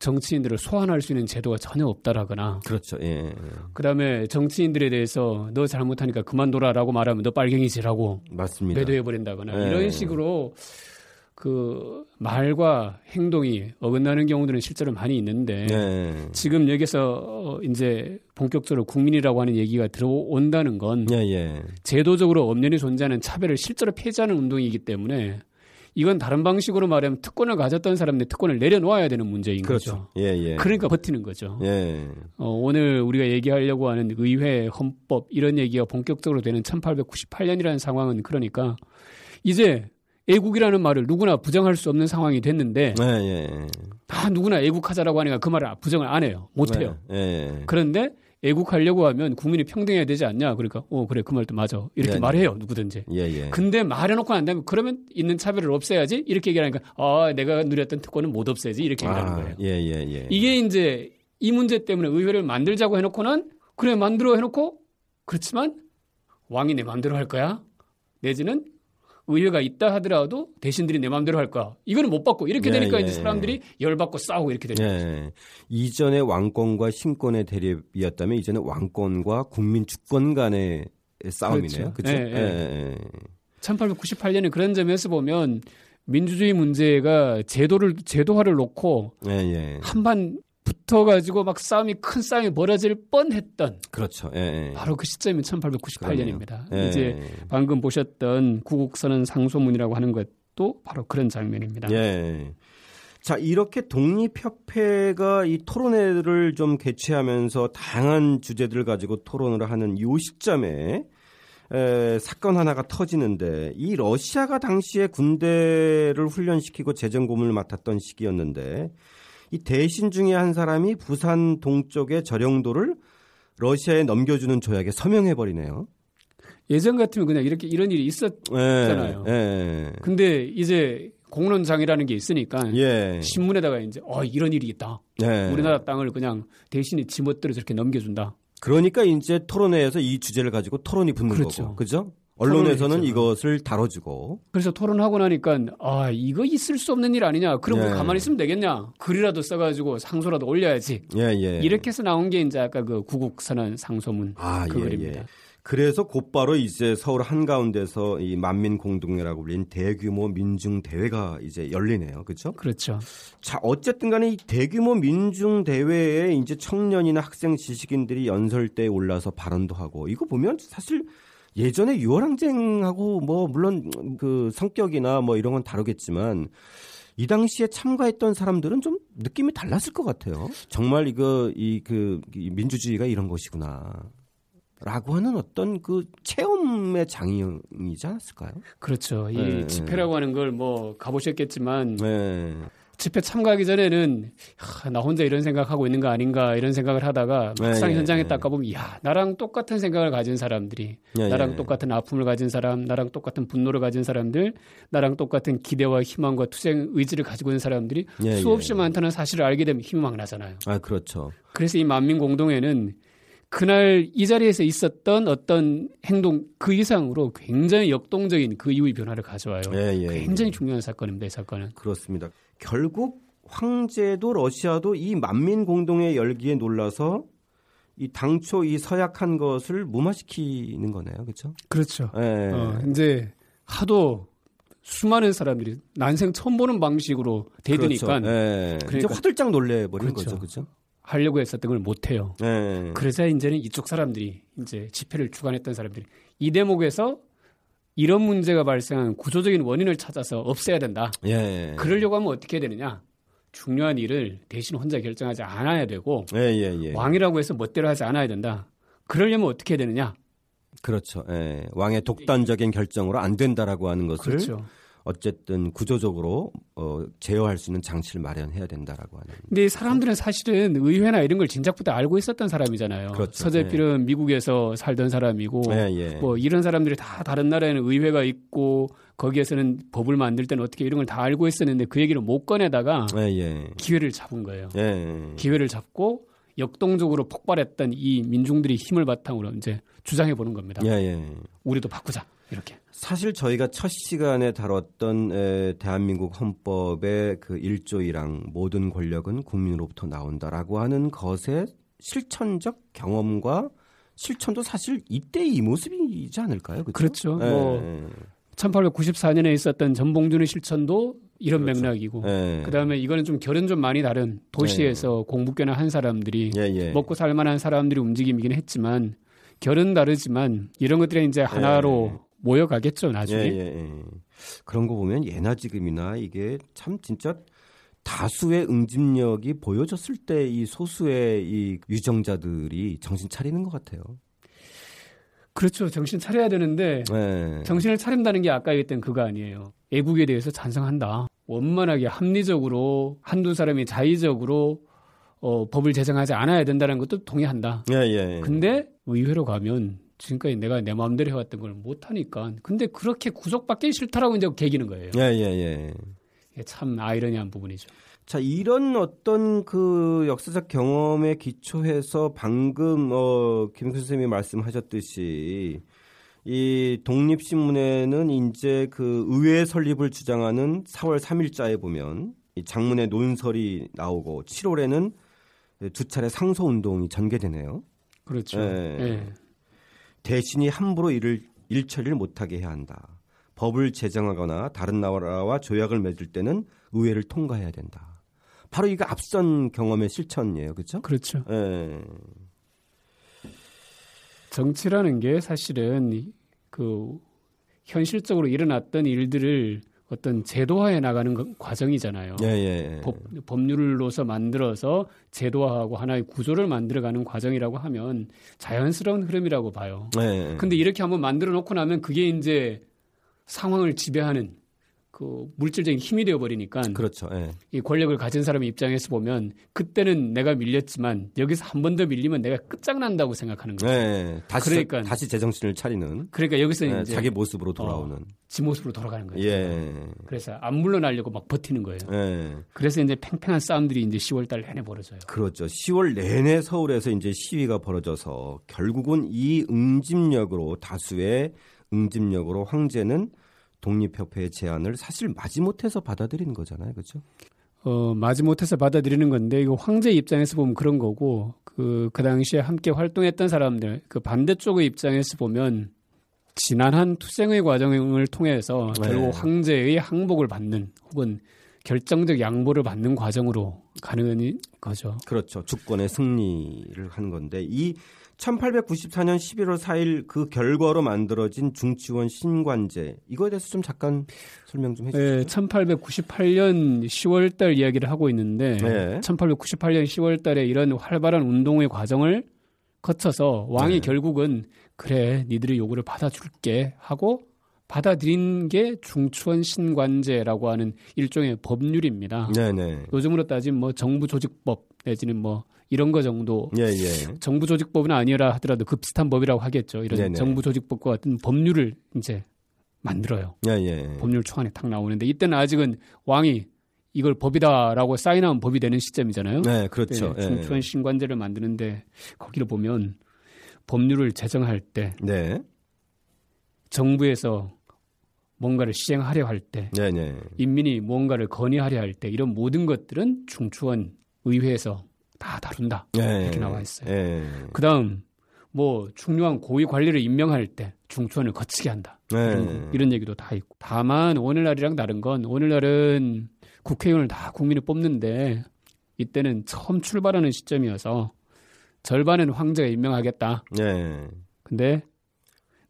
정치인들을 소환할 수 있는 제도가 전혀 없다라거나. 그렇죠. 예. 그다음에 정치인들에 대해서 너 잘못하니까 그만둬라라고 말하면 너 빨갱이지라고 맞습니다. 매도해 버린다거나 예. 이런 식으로 그 말과 행동이 어긋나는 경우들은 실제로 많이 있는데 네. 지금 여기서 어, 이제 본격적으로 국민이라고 하는 얘기가 들어온다는 건 예, 예. 제도적으로 엄연히 존재하는 차별을 실제로 폐지하는 운동이기 때문에 이건 다른 방식으로 말하면 특권을 가졌던 사람들 특권을 내려놓아야 되는 문제인 그렇죠. 거죠. 예, 예. 그러니까 버티는 거죠. 예. 어, 오늘 우리가 얘기하려고 하는 의회, 헌법 이런 얘기가 본격적으로 되는 1898년이라는 상황은 그러니까 이제 애국이라는 말을 누구나 부정할 수 없는 상황이 됐는데 네, 예, 예. 다 누구나 애국하자라고 하니까 그 말을 부정을 안 해요. 못 해요. 네, 예, 그런데 애국하려고 하면 국민이 평등해야 되지 않냐? 그러니까 어 그래 그 말도 맞아 이렇게 네, 네. 말해요 누구든지. 예, 예. 근데 말해놓고 안 되면 그러면 있는 차별을 없애야지 이렇게 얘기하니까 아 내가 누렸던 특권은 못 없애지 이렇게 얘기하는 아, 거예요. 예, 예, 예. 이게 이제 이 문제 때문에 의회를 만들자고 해놓고는 그래 만들어 해놓고 그렇지만 왕이 내 마음대로 할 거야 내지는 의회가 있다 하더라도 대신들이 내 마음대로 할까? 이거는 못 받고 이렇게 예, 되니까 예, 이제 사람들이 열받고 싸우고 이렇게 되는 예. 거죠. 이전에 왕권과 신권의 대립이었다면 이제는 왕권과 국민 주권 간의 싸움이네요. 그렇죠? 그렇죠? 1898년에 그런 점에서 보면 민주주의 문제가 제도를 제도화를 놓고 한반 붙어가지고 막 싸움이 큰 싸움이 벌어질 뻔했던 그렇죠. 예, 예. 바로 그 시점이 1898년입니다. 예. 이제 방금 보셨던 구국선언 상소문이라고 하는 것도 바로 그런 장면입니다. 예. 자 이렇게 독립협회가 이 토론회를 좀 개최하면서 다양한 주제들 을 가지고 토론을 하는 이 시점에 에, 사건 하나가 터지는데 이 러시아가 당시에 군대를 훈련시키고 재정 고문을 맡았던 시기였는데 이 대신 중에 한 사람이 부산 동쪽의 저령도를 러시아에 넘겨주는 조약에 서명해 버리네요. 예전 같으면 그냥 이렇게 이런 일이 있었잖아요. 예, 예. 근데 이제 공론장이라는 게 있으니까 예. 신문에다가 이제 어 이런 일이 있다. 예. 우리나라 땅을 그냥 대신에 지멋대로 저렇게 넘겨준다. 그러니까 이제 토론회에서 이 주제를 가지고 토론이 붙는 그렇죠. 거고, 그죠? 언론에서는 이것을 다뤄주고. 그래서 토론하고 나니까 아 이거 있을 수 없는 일 아니냐. 그럼 예. 가만히 있으면 되겠냐. 글이라도 써가지고 상소라도 올려야지. 예, 예. 이렇게 해서 나온 게 이제 아까 그 구국 선언 상소문 아, 그 예, 글입니다. 예. 그래서 곧바로 이제 서울 한가운데서 이 만민 공동회라고 불린 대규모 민중 대회가 이제 열리네요. 그렇죠? 그렇죠. 자, 어쨌든 간에 이 대규모 민중 대회에 이제 청년이나 학생 지식인들이 연설대에 올라서 발언도 하고 이거 보면 사실 예전에 유월항쟁하고 뭐 물론 그 성격이나 뭐 이런 건 다르겠지만 이 당시에 참가했던 사람들은 좀 느낌이 달랐을 것 같아요. 정말 이거 이 그 민주주의가 이런 것이구나. 라고 하는 어떤 그 체험의 장이지 않았을까요? 그렇죠. 이 네. 집회라고 하는 걸 뭐 가보셨겠지만 네. 집회 참가하기 전에는 야, 나 혼자 이런 생각하고 있는 거 아닌가 이런 생각을 하다가 막상 네, 현장에 딱 가보면 야 나랑 똑같은 생각을 가진 사람들이 네, 나랑 네. 똑같은 아픔을 가진 사람 나랑 똑같은 분노를 가진 사람들 나랑 똑같은 기대와 희망과 투쟁 의지를 가지고 있는 사람들이 예, 수없이 예. 많다는 사실을 알게 되면 힘이 막 나잖아요. 아 그렇죠. 그래서 이 만민 공동회는 그날 이 자리에서 있었던 어떤 행동 그 이상으로 굉장히 역동적인 그 이후의 변화를 가져와요. 예, 예, 굉장히 예. 중요한 사건입니다. 이 사건은. 그렇습니다. 결국 황제도 러시아도 이 만민 공동의 열기에 놀라서 이 당초 이 서약한 것을 무마시키는 거네요. 그렇죠? 그렇죠. 예. 어, 이제 하도 수많은 사람들이 난생 처음 보는 방식으로 대드니까 그렇죠. 예. 그러니까 화들짝 놀래버린 그렇죠. 거죠. 그렇죠? 하려고 했었던 걸 못해요. 네. 그래서 이제는 이쪽 사람들이 이제 집회를 주관했던 사람들이 이 대목에서 이런 문제가 발생한 구조적인 원인을 찾아서 없애야 된다. 예. 그러려고 하면 어떻게 해야 되느냐? 중요한 일을 대신 혼자 결정하지 않아야 되고 예, 예, 예. 왕이라고 해서 멋대로 하지 않아야 된다. 그러려면 어떻게 해야 되느냐? 그렇죠. 예. 왕의 독단적인 결정으로 안 된다라고 하는 것을 그렇죠. 어쨌든 구조적으로 어, 제어할 수 있는 장치를 마련해야 된다라고 하는. 근데 사람들은 사실은 의회나 이런 걸 진작부터 알고 있었던 사람이잖아요. 그렇죠. 서재필은 네. 미국에서 살던 사람이고 네, 예. 뭐 이런 사람들이 다 다른 나라에는 의회가 있고 거기에서는 법을 만들 때는 어떻게 이런 걸 다 알고 있었는데 그 얘기를 못 꺼내다가 네, 예. 기회를 잡은 거예요. 예. 기회를 잡고 역동적으로 폭발했던 이 민중들이 힘을 바탕으로 이제 주장해 보는 겁니다. 예, 예. 우리도 바꾸자. 이렇게. 사실 저희가 첫 시간에 다뤘던 에, 대한민국 헌법의 그 1조 1항 모든 권력은 국민으로부터 나온다라고 하는 것의 실천적 경험과 실천도 사실 이때 이 모습이지 않을까요? 그렇죠. 그렇죠. 네. 뭐 1894년에 있었던 전봉준의 실천도 이런 그렇죠. 맥락이고 네. 그다음에 이거는 좀 결은 좀 많이 다른 도시에서 네. 공부교나 한 사람들이 예, 예. 먹고 살만한 사람들이 움직임이긴 했지만 결은 다르지만 이런 것들이 이제 하나로 모여가겠죠 나중에. 예, 예, 예. 그런 거 보면 예나 지금이나 이게 참 진짜 다수의 응집력이 보여졌을 때 이 소수의 이 유정자들이 정신 차리는 것 같아요. 그렇죠. 정신 차려야 되는데 네. 정신을 차린다는 게 아까 얘기했던 그거 아니에요. 애국에 대해서 찬성한다. 원만하게 합리적으로 한두 사람이 자의적으로 어, 법을 제정하지 않아야 된다는 것도 동의한다. 예, 예, 예. 근데 의회로 가면 지금까지 내가 내 마음대로 해왔던 걸 못하니까. 근데 그렇게 구속받기 싫다라고 이제 개기는 거예요. 예, 예, 예. 참 아이러니한 부분이죠. 자, 이런 어떤 그 역사적 경험에 기초해서 방금, 어, 김 선생님이 말씀하셨듯이 이 독립신문에는 이제 그 의회 설립을 주장하는 4월 3일자에 보면 이 장문의 논설이 나오고 7월에는 두 차례 상소 운동이 전개되네요. 그렇죠. 예. 예. 대신이 함부로 이를 일처리를 못하게 해야 한다. 법을 제정하거나 다른 나라와 조약을 맺을 때는 의회를 통과해야 된다. 바로 이거 앞선 경험의 실천이에요, 그렇죠? 그렇죠. 예. 정치라는 게 사실은 그 현실적으로 일어났던 일들을 어떤 제도화해 나가는 과정이잖아요. 예, 예, 예. 법, 법률로서 만들어서 제도화하고 하나의 구조를 만들어가는 과정이라고 하면 자연스러운 흐름이라고 봐요. 예, 예. 근데 이렇게 한번 만들어 놓고 나면 그게 이제 상황을 지배하는 그 물질적인 힘이 되어 버리니까 그렇죠. 예. 이 권력을 가진 사람의 입장에서 보면 그때는 내가 밀렸지만 여기서 한 번 더 밀리면 내가 끝장난다고 생각하는 거죠. 예. 다시 그러니까 다시 제정신을 차리는. 그러니까 여기서 예. 이제 자기 모습으로 돌아오는. 어, 지 모습으로 돌아가는 거예요. 예. 그래서 안 물러나려고 막 버티는 거예요. 예. 그래서 이제 팽팽한 싸움들이 이제 10월 달 내내 벌어져요. 그렇죠. 10월 내내 서울에서 이제 시위가 벌어져서 결국은 이 응집력으로 다수의 응집력으로 황제는 독립협회의 제안을 사실 마지못해서 받아들이는 거잖아요. 그렇죠? 어, 마지못해서 받아들이는 건데 이거 황제 입장에서 보면 그런 거고 그, 그 당시에 함께 활동했던 사람들 그 반대쪽의 입장에서 보면 지난한 투쟁의 과정을 통해서 네. 결국 황제의 항복을 받는 혹은 결정적 양보를 받는 과정으로 가는 거죠. 그렇죠. 주권의 승리를 하는 건데 이 1894년 11월 4일 그 결과로 만들어진 중치원 신관제 이거에 대해서 좀 잠깐 설명 좀 해주시죠. 네, 1898년 10월 달 이야기를 하고 있는데 네. 1898년 10월 달에 이런 활발한 운동의 과정을 거쳐서 왕이 네. 결국은 그래 니들의 요구를 받아줄게 하고 받아들인 게 중추원 신관제라고 하는 일종의 법률입니다. 네네. 네. 요즘으로 따지면 뭐 정부 조직법 내지는 뭐 이런 거 정도 예, 예. 정부 조직법은 아니라 하더라도 그 비슷한 법이라고 하겠죠. 이런 네네. 정부 조직법과 같은 법률을 이제 만들어요. 예, 예. 법률 초안에 탁 나오는데 이때는 아직은 왕이 이걸 법이다라고 사인하면 법이 되는 시점이잖아요. 네, 그렇죠. 네, 중추원 신관제를 만드는데 거기를 보면 법률을 제정할 때 네. 정부에서 뭔가를 시행하려 할 때, 네네. 인민이 뭔가를 건의하려 할 때 이런 모든 것들은 중추원 의회에서 다 다룬다. 예, 이렇게 나와 있어요. 예. 그다음 뭐 중요한 고위 관리를 임명할 때 중추원을 거치게 한다. 예. 이런, 이런 얘기도 다 있고. 다만 오늘날이랑 다른 건 오늘날은 국회의원을 다 국민이 뽑는데 이때는 처음 출발하는 시점이어서 절반은 황제가 임명하겠다. 예. 근데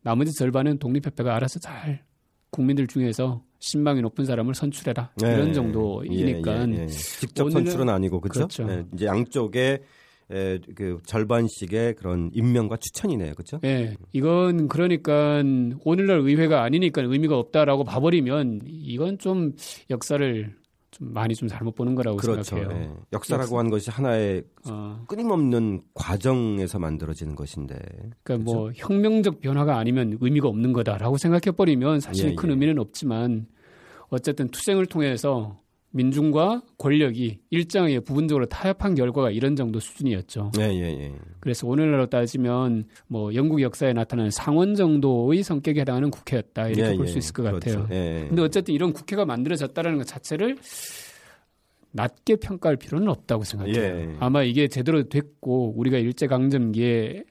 나머지 절반은 독립협회가 알아서 잘 국민들 중에서 신망이 높은 사람을 선출해라 네. 이런 정도이니까 예, 예, 예. 직접 선출은 아니고 그렇죠. 그렇죠. 네, 이제 양쪽에 에, 그 절반씩의 그런 임명과 추천이네요, 그렇죠? 예, 이건 그러니까 오늘날 의회가 아니니까 의미가 없다라고 봐버리면 이건 좀 역사를 좀 많이 좀 잘못 보는 거라고 그렇죠. 생각해요. 예. 역사라고 역사. 하는 것이 하나의 어. 끊임없는 과정에서 만들어지는 것인데. 그러니까 뭐 그렇죠? 뭐 혁명적 변화가 아니면 의미가 없는 거다라고 생각해 버리면 사실 예, 큰 예. 의미는 없지만 어쨌든 투쟁을 통해서 민중과 권력이 일정하게 부분적으로 타협한 결과가 이런 정도 수준이었죠. 예, 예, 예. 그래서 오늘날로 따지면 뭐 영국 역사에 나타나는 상원 정도의 성격에 해당하는 국회였다 이렇게 예, 볼수 예. 있을 것 그렇죠. 같아요. 예. 근데 어쨌든 이런 국회가 만들어졌다는 것 자체를 낮게 평가할 필요는 없다고 생각해요. 예. 아마 이게 제대로 됐고 우리가 일제 강점기를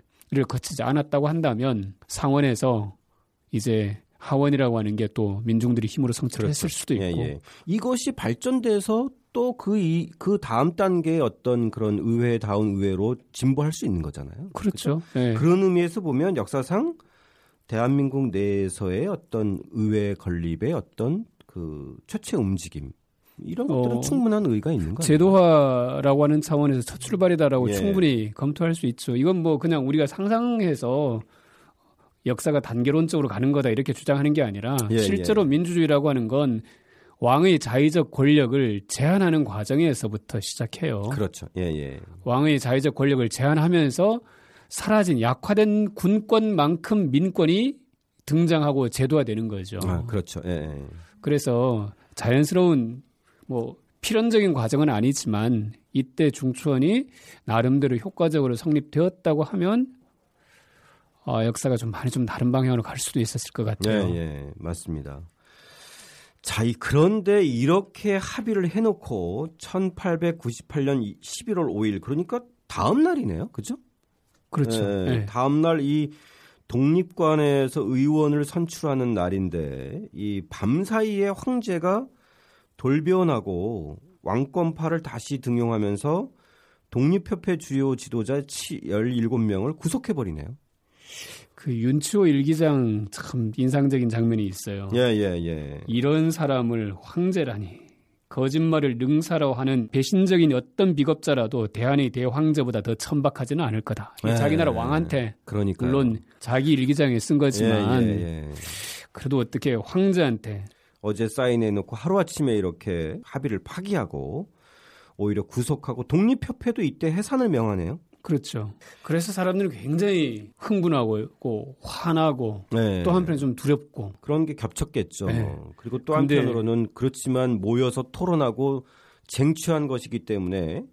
거치지 않았다고 한다면 상원에서 이제 하원이라고 하는 게 또 민중들이 힘으로 성취를 그렇죠. 했을 수도 예, 있고 예, 예. 이것이 발전돼서 또그이그 다음 단계의 어떤 그런 의회 다운 의회로 진보할 수 있는 거잖아요. 그렇죠. 그렇죠? 예. 그런 의미에서 보면 역사상 대한민국 내에서의 어떤 의회 건립의 어떤 그 최초 움직임 이런 것들은 어, 충분한 의의가 있는 거예요. 제도화라고 하는 차원에서 첫 출발이다라고 예. 충분히 검토할 수 있죠. 이건 뭐 그냥 우리가 상상해서 역사가 단계론적으로 가는 거다 이렇게 주장하는 게 아니라 예, 실제로 예. 민주주의라고 하는 건 왕의 자의적 권력을 제한하는 과정에서부터 시작해요. 그렇죠. 예, 예. 왕의 자의적 권력을 제한하면서 사라진 약화된 군권만큼 민권이 등장하고 제도화되는 거죠. 아, 그렇죠. 예, 예. 그래서 자연스러운 뭐 필연적인 과정은 아니지만 이때 중추원이 나름대로 효과적으로 성립되었다고 하면 어, 역사가 좀 많이 좀 다른 방향으로 갈 수도 있었을 것 같아요. 예, 예 맞습니다. 자, 그런데 이렇게 합의를 해놓고 1898년 11월 5일 그러니까 다음 날이네요, 그죠? 그렇죠. 예, 네. 다음 날 이 독립관에서 의원을 선출하는 날인데 이 밤 사이에 황제가 돌변하고 왕권파를 다시 등용하면서 독립협회 주요 지도자 17명을 구속해버리네요. 그 윤치호 일기장 참 인상적인 장면이 있어요. 예, 예, 예. 이런 사람을 황제라니. 거짓말을 능사로 하는 배신적인 어떤 비겁자라도 대한의 대황제보다 더 천박하지는 않을 거다. 예, 자기 나라 왕한테 그러니까요. 물론 자기 일기장에 쓴 거지만 예, 예, 예. 그래도 어떻게 황제한테 어제 사인해 놓고 하루아침에 이렇게 합의를 파기하고 오히려 구속하고 독립협회도 이때 해산을 명하네요. 그렇죠. 그래서 사람들은 굉장히 흥분하고 화나고 네. 또 한편에 좀 두렵고 그런 게 겹쳤겠죠. 네. 그리고 또 한편으로는 그렇지만 모여서 토론하고 쟁취한 것이기 때문에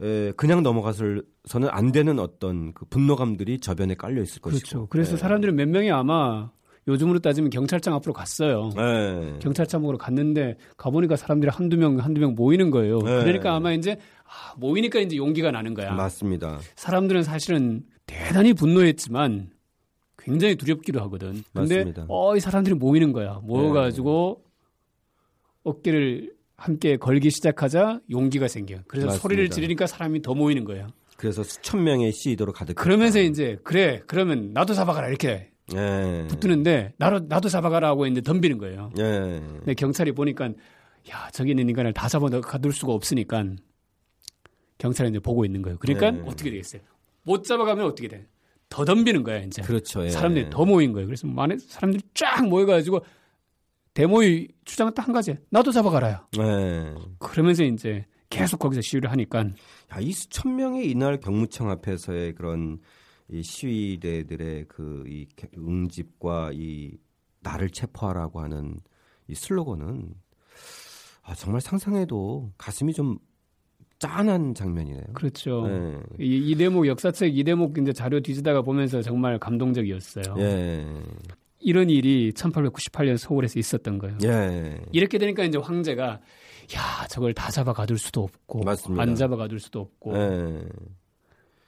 에, 그냥 넘어가서는 안 되는 어떤 그 분노감들이 저변에 깔려 있을 그렇죠. 것이고. 그래서 네. 사람들은 몇 명이 아마 요즘으로 따지면 경찰청 앞으로 갔어요. 네. 경찰청으로 갔는데 가보니까 사람들이 한두 명, 한두 명 모이는 거예요. 네. 그러니까 아마 이제 아, 모이니까 이제 용기가 나는 거야. 맞습니다. 사람들은 사실은 대단히 분노했지만 굉장히 두렵기도 하거든. 근데 맞습니다. 어, 이 사람들이 모이는 거야. 모여가지고 네. 어깨를 함께 걸기 시작하자 용기가 생겨. 그래서 맞습니다. 소리를 지르니까 사람이 더 모이는 거예요. 그래서 수천 명의 시위도로 가득. 그러면서 이제 그래 그러면 나도 잡아가라 이렇게 예. 붙드는데 나도 나도 잡아가라고 이제 덤비는 거예요. 예. 근데 경찰이 보니까 야 저기 있는 인간을 다 잡아 가둘 수가 없으니까 경찰이 이제 보고 있는 거예요. 그러니까 예. 어떻게 되겠어요? 못 잡아가면 어떻게 돼? 더 덤비는 거야 이제. 그렇죠. 예. 사람들이 더 모인 거예요. 그래서 만에 사람들이 쫙 모여가지고 대모의 주장은 딱 한 가지. 나도 잡아가라요. 예. 그러면서 이제 계속 거기서 시위를 하니까. 야, 이 수천 명의 이날 경무청 앞에서의 그런 이 시위대들의 그 이 응집과 이 나를 체포하라고 하는 이 슬로건은 아, 정말 상상해도 가슴이 좀 짠한 장면이네요. 그렇죠. 네. 이, 이, 대목 역사책 이 대목 이제 자료 뒤지다가 보면서 정말 감동적이었어요. 예. 이런 일이 1898년 서울에서 있었던 거예요. 예. 이렇게 되니까 이제 황제가 야 저걸 다 잡아 가둘 수도 없고 맞습니다. 안 잡아 가둘 수도 없고 예.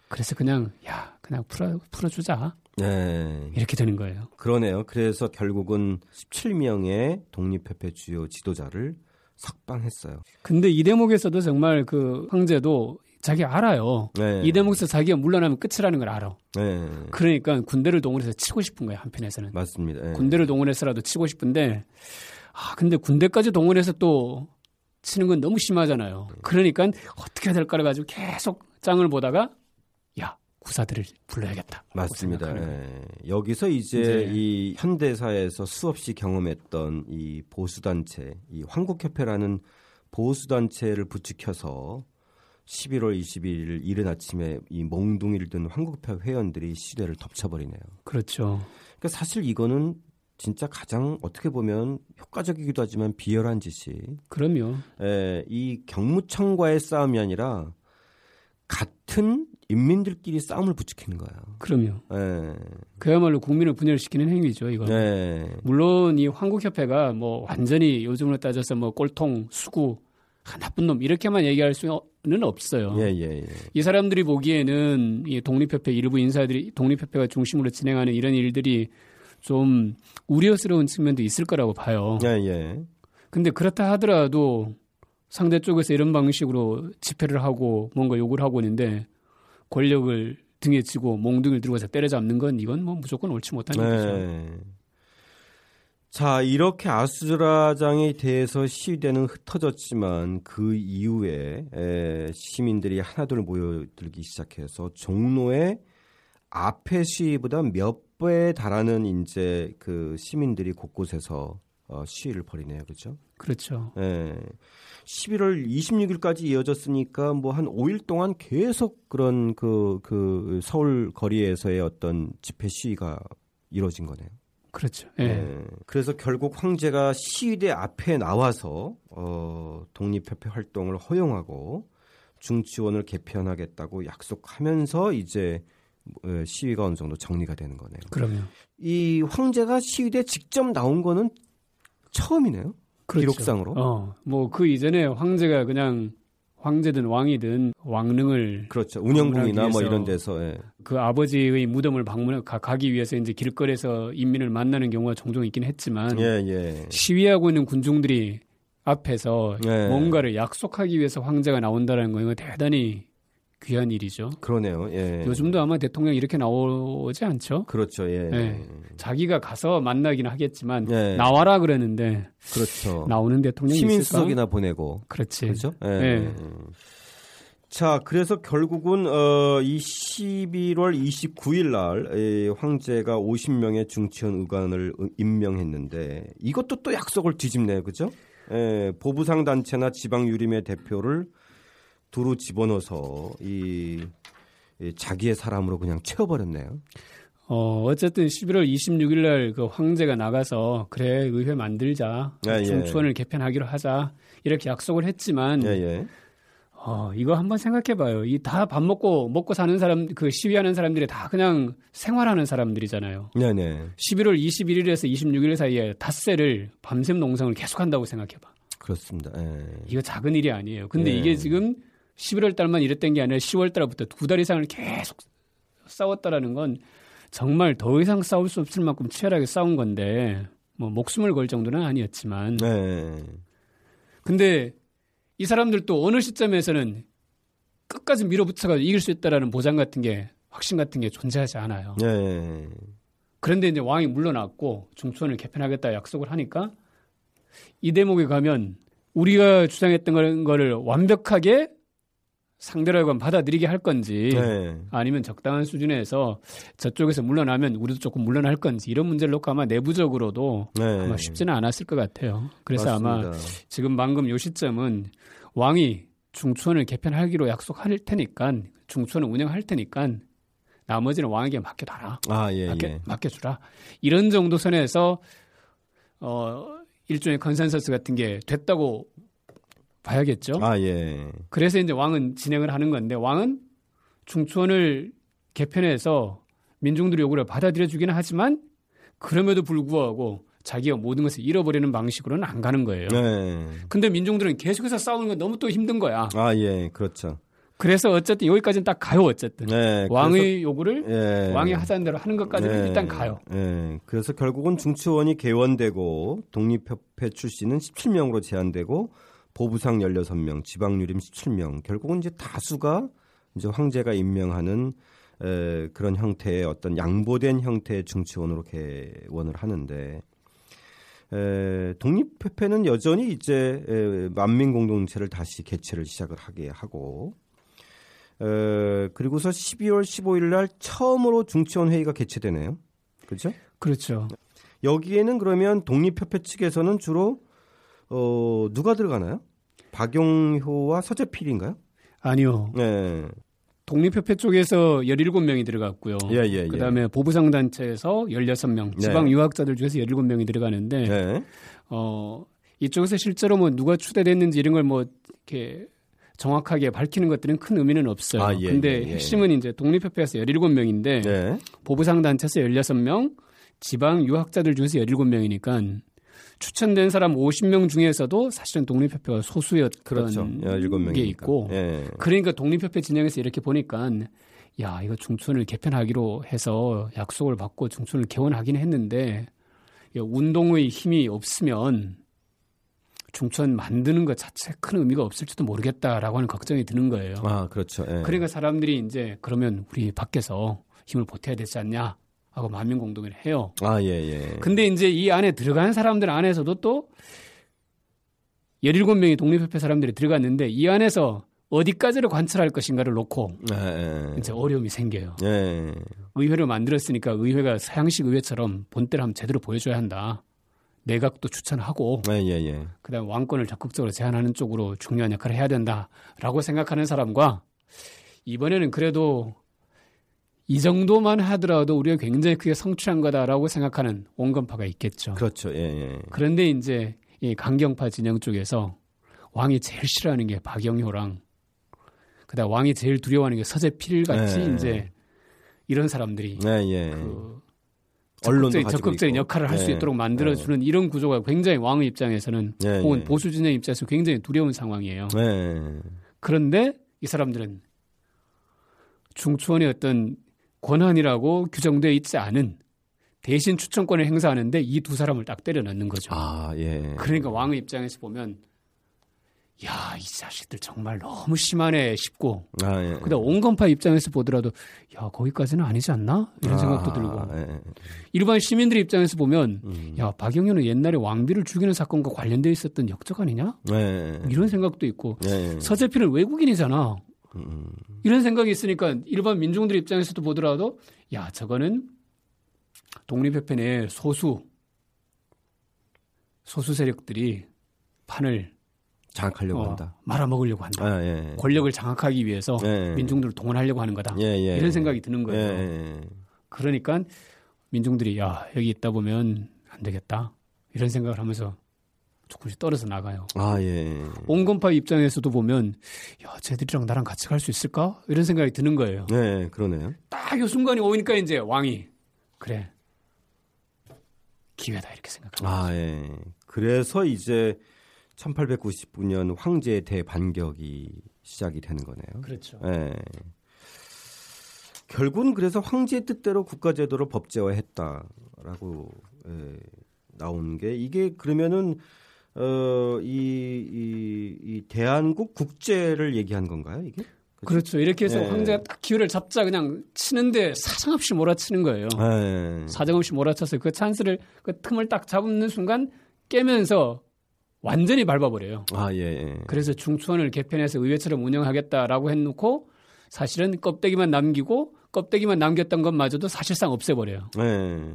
그래서 그냥 야 그냥 풀어 풀어주자. 네. 이렇게 되는 거예요. 그러네요. 그래서 결국은 17명의 독립협회 주요 지도자를 석방했어요. 근데 이 대목에서도 정말 그 황제도 자기 알아요. 네. 이 대목에서 자기가 물러나면 끝이라는 걸 알아. 네. 그러니까 군대를 동원해서 치고 싶은 거예요. 한편에서는. 맞습니다. 네. 군대를 동원해서라도 치고 싶은데 아 근데 군대까지 동원해서 또 치는 건 너무 심하잖아요. 그러니까 어떻게 해야 될까를 가지고 계속 짱을 보다가 야 구사들을 불러야겠다. 맞습니다. 예. 여기서 이제, 이제, 이 현대사에서 수없이 경험했던 이 보수단체, 이 황국협회라는 보수단체를 부추켜서 11월 22일 이른 아침에 이 몽둥이를 든 황국협회 회원들이 시대를 덮쳐버리네요. 그렇죠. 그러니까 사실 이거는 진짜 가장 어떻게 보면 효과적이기도 하지만 비열한 짓이. 그럼요. 예, 이 경무청과의 싸움이 아니라 같은 인민들끼리 싸움을 부추기는 거예요. 그럼요. 네. 그야말로 국민을 분열시키는 행위죠, 이거. 네. 물론 이 한국협회가 뭐 완전히 요즘으로 따져서 뭐 꼴통, 수구, 아, 나쁜 놈 이렇게만 얘기할 수는 없어요. 예, 예, 예. 이 사람들이 보기에는 이 독립협회 일부 인사들이 독립협회가 중심으로 진행하는 이런 일들이 좀 우려스러운 측면도 있을 거라고 봐요. 예, 예. 근데 그렇다 하더라도 상대 쪽에서 이런 방식으로 집회를 하고 뭔가 욕을 하고 있는데 권력을 등에 지고 몽둥이를 들고서 때려잡는 건 이건 뭐 무조건 옳지 못한 네. 일이죠. 자, 이렇게 아수라장에 대해서 시위대는 흩어졌지만 그 이후에 에, 시민들이 하나둘 모여들기 시작해서 종로의 앞에 시위보다 몇배 달하는 이제 그 시민들이 곳곳에서 어, 시위를 벌이네요. 그렇죠? 그렇죠. 예. 11월 26일까지 이어졌으니까 뭐 한 5일 동안 계속 그런 그, 그 서울 거리에서의 어떤 집회 시위가 이루어진 거네요. 그렇죠. 예. 네. 그래서 결국 황제가 시위대 앞에 나와서 어, 독립협회 활동을 허용하고 중치원을 개편하겠다고 약속하면서 이제 어, 시위가 어느 정도 정리가 되는 거네요. 그럼요. 이 황제가 시위대 직접 나온 거는 처음이네요. 그렇죠. 기록상으로. 어, 뭐 그 이전에 황제가 그냥 황제든 왕이든 왕릉을 그렇죠. 운영궁이나 뭐 이런 데서 예. 그 아버지의 무덤을 방문 가기 위해서 이제 길거리에서 인민을 만나는 경우가 종종 있긴 했지만 예, 예. 시위하고 있는 군중들이 앞에서 예. 뭔가를 약속하기 위해서 황제가 나온다는 거 이거 대단히 귀한 일이죠. 그러네요. 예. 요즘도 아마 대통령 이렇게 나오지 않죠? 그렇죠. 예. 예. 자기가 가서 만나기는 하겠지만 예. 나와라 그러는데 그렇죠. 나오는 대통령이 시민 수석이나 보내고 그렇지. 그렇죠. 예. 예. 자, 그래서 결국은 어, 이 11월 29일 날 황제가 50명의 중치원 의관을 임명했는데 이것도 또 약속을 뒤집네요. 그죠? 예, 보부상 단체나 지방 유림의 대표를 두루 집어넣어서 이, 이 자기의 사람으로 그냥 채워버렸네요. 어, 어쨌든 11월 26일 날 그 황제가 나가서 그래 의회 만들자 예, 중추원을 예. 개편하기로 하자 이렇게 약속을 했지만 예, 예. 어, 이거 한번 생각해 봐요. 이 다 밥 먹고 먹고 사는 사람 그 시위하는 사람들이 다 그냥 생활하는 사람들이잖아요. 네 네. 11월 21일에서 26일 사이에 닷새를 밤샘 농성을 계속한다고 생각해 봐. 그렇습니다. 예. 이거 작은 일이 아니에요. 근데 예. 이게 지금 11월 달만 이랬던 게 아니라 10월 달부터 두 달 이상을 계속 싸웠다라는 건 정말 더 이상 싸울 수 없을 만큼 치열하게 싸운 건데 뭐 목숨을 걸 정도는 아니었지만. 네. 근데 이 사람들도 어느 시점에서는 끝까지 밀어붙여가 이길 수 있다라는 보장 같은 게 확신 같은 게 존재하지 않아요. 네. 그런데 이제 왕이 물러났고 중추원을 개편하겠다 약속을 하니까 이 대목에 가면 우리가 주장했던 거를 완벽하게 상대라고 받아들이게 할 건지 네. 아니면 적당한 수준에서 저쪽에서 물러나면 우리도 조금 물러날 건지 이런 문제를 놓고 아마 내부적으로도 네. 아마 쉽지는 않았을 것 같아요. 그래서 맞습니다. 아마 지금 방금 요 시점은 왕이 중추원을 개편하기로 약속할 테니까 중추원을 운영할 테니까 나머지는 왕에게 맡겨놔라. 아, 예, 맡겨, 예. 맡겨주라. 이런 정도 선에서 어 일종의 컨센서스 같은 게 됐다고 봐야겠죠. 아, 예. 그래서 이제 왕은 진행을 하는 건데 왕은 중추원을 개편해서 민중들의 요구를 받아들여 주기는 하지만 그럼에도 불구하고 자기가 모든 것을 잃어버리는 방식으로는 안 가는 거예요. 네. 근데 민중들은 계속해서 싸우는 건 너무 또 힘든 거야. 아, 예. 그렇죠. 그래서 어쨌든 여기까지는 딱 가요 어쨌든 네, 왕의 그래서, 요구를 예, 왕이 하자는 대로 하는 것까지는 예, 일단 가요. 예, 그래서 결국은 중추원이 개원되고 독립협회 출신은 17명으로 제한되고 보부상 16명, 지방유림 17명. 결국은 이제 다수가 이제 황제가 임명하는 에, 그런 형태의 어떤 양보된 형태의 중치원으로 개원을 하는데 에, 독립협회는 여전히 이제 에, 만민 공동체를 다시 개최를 시작을 하게 하고 에, 그리고서 12월 15일 날 처음으로 중치원 회의가 개최되네요. 그렇죠? 그렇죠. 여기에는 그러면 독립협회 측에서는 주로 어, 누가 들어가나요? 박용효와 서재필인가요? 아니요. 네. 독립협회 쪽에서 17명이 들어갔고요. 예, 예, 예. 그다음에 보부상 단체에서 16명, 지방 네. 유학자들 중에서 17명이 들어가는데 네. 어 이쪽에서 실제로 뭐 누가 추대됐는지 이런 걸 뭐 이렇게 정확하게 밝히는 것들은 큰 의미는 없어요. 아, 예, 근데 예, 예. 핵심은 이제 독립협회에서 17명인데 네. 보부상 단체에서 16명, 지방 유학자들 중에서 17명이니까 추천된 사람 50명 중에서도 사실은 독립협회가 소수였던 그렇죠. 게 있고 예. 그러니까 독립협회 진영에서 이렇게 보니까 야 이거 중춘을 개편하기로 해서 약속을 받고 중춘을 개원하긴 했는데 운동의 힘이 없으면 중천 만드는 것 자체 큰 의미가 없을지도 모르겠다라고 하는 걱정이 드는 거예요. 아 그렇죠. 예. 그러니까 사람들이 이제 그러면 우리 밖에서 힘을 보태야 되지 않냐 하고 만민 공동회를 해요. 아, 예, 예. 근데 이제 이 안에 들어간 사람들 안에서도 또 17명의 독립협회 사람들이 들어갔는데 이 안에서 어디까지를 관찰할 것인가를 놓고 예, 예. 이제 어려움이 생겨요. 예. 의회를 만들었으니까 의회가 서양식 의회처럼 본때를 한번 제대로 보여줘야 한다. 내각도 추천하고 예, 예, 예. 그다음 왕권을 적극적으로 제한하는 쪽으로 중요한 역할을 해야 된다라고 생각하는 사람과 이번에는 그래도 이 정도만 하더라도 우리가 굉장히 크게 성취한 거다라고 생각하는 온건파가 있겠죠. 그렇죠. 예, 예. 그런데 이제 이 강경파 진영 쪽에서 왕이 제일 싫어하는 게 박영효랑 그다음 왕이 제일 두려워하는 게 서재필 같이 예. 이제 이런 사람들이 네, 예. 그 적극적인, 적극적인 역할을 할수 네. 있도록 만들어주는 네. 이런 구조가 굉장히 왕의 입장에서는 네, 혹은 네. 보수 진영 입장에서 굉장히 두려운 상황이에요. 네. 그런데 이 사람들은 중추원의 어떤 권한이라고 규정되어 있지 않은 대신 추천권을 행사하는데 이 두 사람을 딱 때려 넣는 거죠. 아, 예. 그러니까 왕의 입장에서 보면 야, 이 자식들 정말 너무 심하네 싶고. 아, 예. 그다음 온건파 입장에서 보더라도 야, 거기까지는 아니지 않나? 이런 아, 생각도 들고. 예. 일반 시민들 입장에서 보면 음. 야, 박영현은 옛날에 왕비를 죽이는 사건과 관련돼 있었던 역적 아니냐? 예. 이런 생각도 있고. 예. 서재필은 외국인이잖아. 음. 이런 생각이 있으니까 일반 민중들 입장에서도 보더라도 야, 저거는 독립협회 내 소수 소수 세력들이 판을 장악하려고 어, 한다. 말아먹으려고 한다. 아, 예, 예. 권력을 장악하기 위해서 예, 예. 민중들을 동원하려고 하는 거다. 예, 예, 이런 생각이 드는 거예요. 그러니까 민중들이 야 여기 있다 보면 안 되겠다 이런 생각을 하면서 조금씩 떨어져 나가요. 아 예. 온건파 입장에서도 보면 야 쟤들이랑 나랑 같이 갈 수 있을까 이런 생각이 드는 거예요. 네, 그러네요. 딱 이 순간이 오니까 이제 왕이 그래 기회다 이렇게 생각합니다. 아 예. 그래서 이제 1899년 황제의 대반격이 시작이 되는 거네요. 그렇죠. 예. 결국은 그래서 황제의 뜻대로 국가제도를 법제화했다라고 예, 나온 게 이게 그러면은 어, 이, 이, 이 대한국 국제를 얘기한 건가요, 이게? 그렇죠. 이렇게 해서 네. 황제가 딱 기회를 잡자 그냥 치는데 사정없이 몰아치는 거예요. 네. 사정없이 몰아쳐서 그 찬스를 그 틈을 딱 잡는 순간 깨면서 완전히 밟아버려요. 아, 예, 예. 그래서 중추원을 개편해서 의회처럼 운영하겠다라고 해놓고 사실은 껍데기만 남기고 껍데기만 남겼던 것마저도 사실상 없애버려요. 예.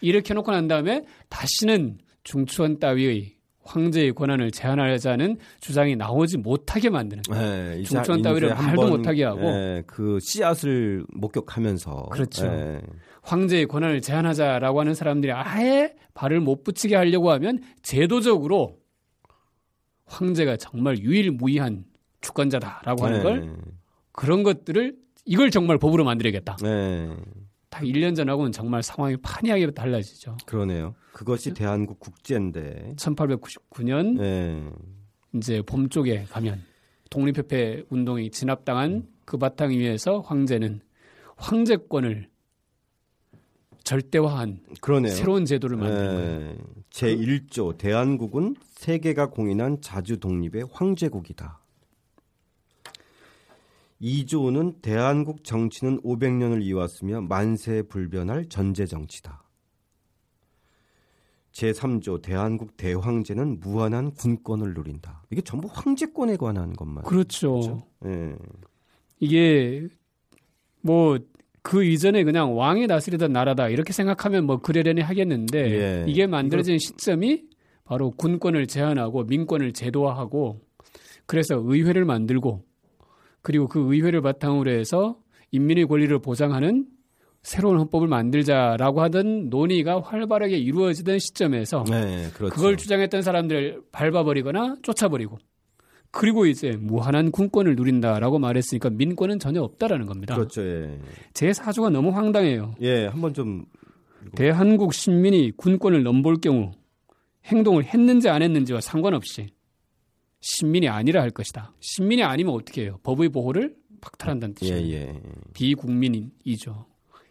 이렇게 해놓고 난 다음에 다시는 중추원 따위의 황제의 권한을 제한하자는 주장이 나오지 못하게 만드는 네, 중추원 따위를 말도 못하게 하고 네, 그 씨앗을 목격하면서 그렇죠. 네. 황제의 권한을 제한하자라고 하는 사람들이 아예 발을 못 붙이게 하려고 하면 제도적으로 황제가 정말 유일무이한 주권자다라고 하는 네. 걸 그런 것들을 이걸 정말 법으로 만들어야겠다. 네. 딱 1년 전하고는 정말 상황이 판이하게 달라지죠. 그러네요. 그것이 대한국 국제인데 1899년 네. 이제 봄 쪽에 가면 독립협회 운동이 진압당한 그 바탕 위에서 황제는 황제권을 절대화한 그러네요. 새로운 제도를 만든 네. 거예요. 제1조 대한국은 세계가 공인한 자주 독립의 황제국이다. 2조는 대한국 정치는 500년을 이어왔으며 만세 불변할 전제 정치다. 제3조 대한국 대황제는 무한한 군권을 누린다. 이게 전부 황제권에 관한 것만. 그렇죠. 그렇죠? 네. 이게 뭐 그 이전에 그냥 왕이 다스리던 나라다 이렇게 생각하면 뭐 그러려니 하겠는데 예. 이게 만들어진 이거... 시점이 바로 군권을 제한하고 민권을 제도화하고 그래서 의회를 만들고 그리고 그 의회를 바탕으로 해서 인민의 권리를 보장하는 새로운 헌법을 만들자라고 하던 논의가 활발하게 이루어지던 시점에서 네, 그렇죠. 그걸 주장했던 사람들을 밟아버리거나 쫓아버리고 그리고 이제 무한한 군권을 누린다라고 말했으니까 민권은 전혀 없다라는 겁니다. 그렇죠. 예. 제 사주가 너무 황당해요. 예, 한번 좀 대한국 신민이 군권을 넘볼 경우 행동을 했는지 안 했는지와 상관없이 신민이 아니라 할 것이다. 신민이 아니면 어떻게 해요? 법의 보호를 박탈한다는 뜻이에요. 예, 예. 비국민이죠.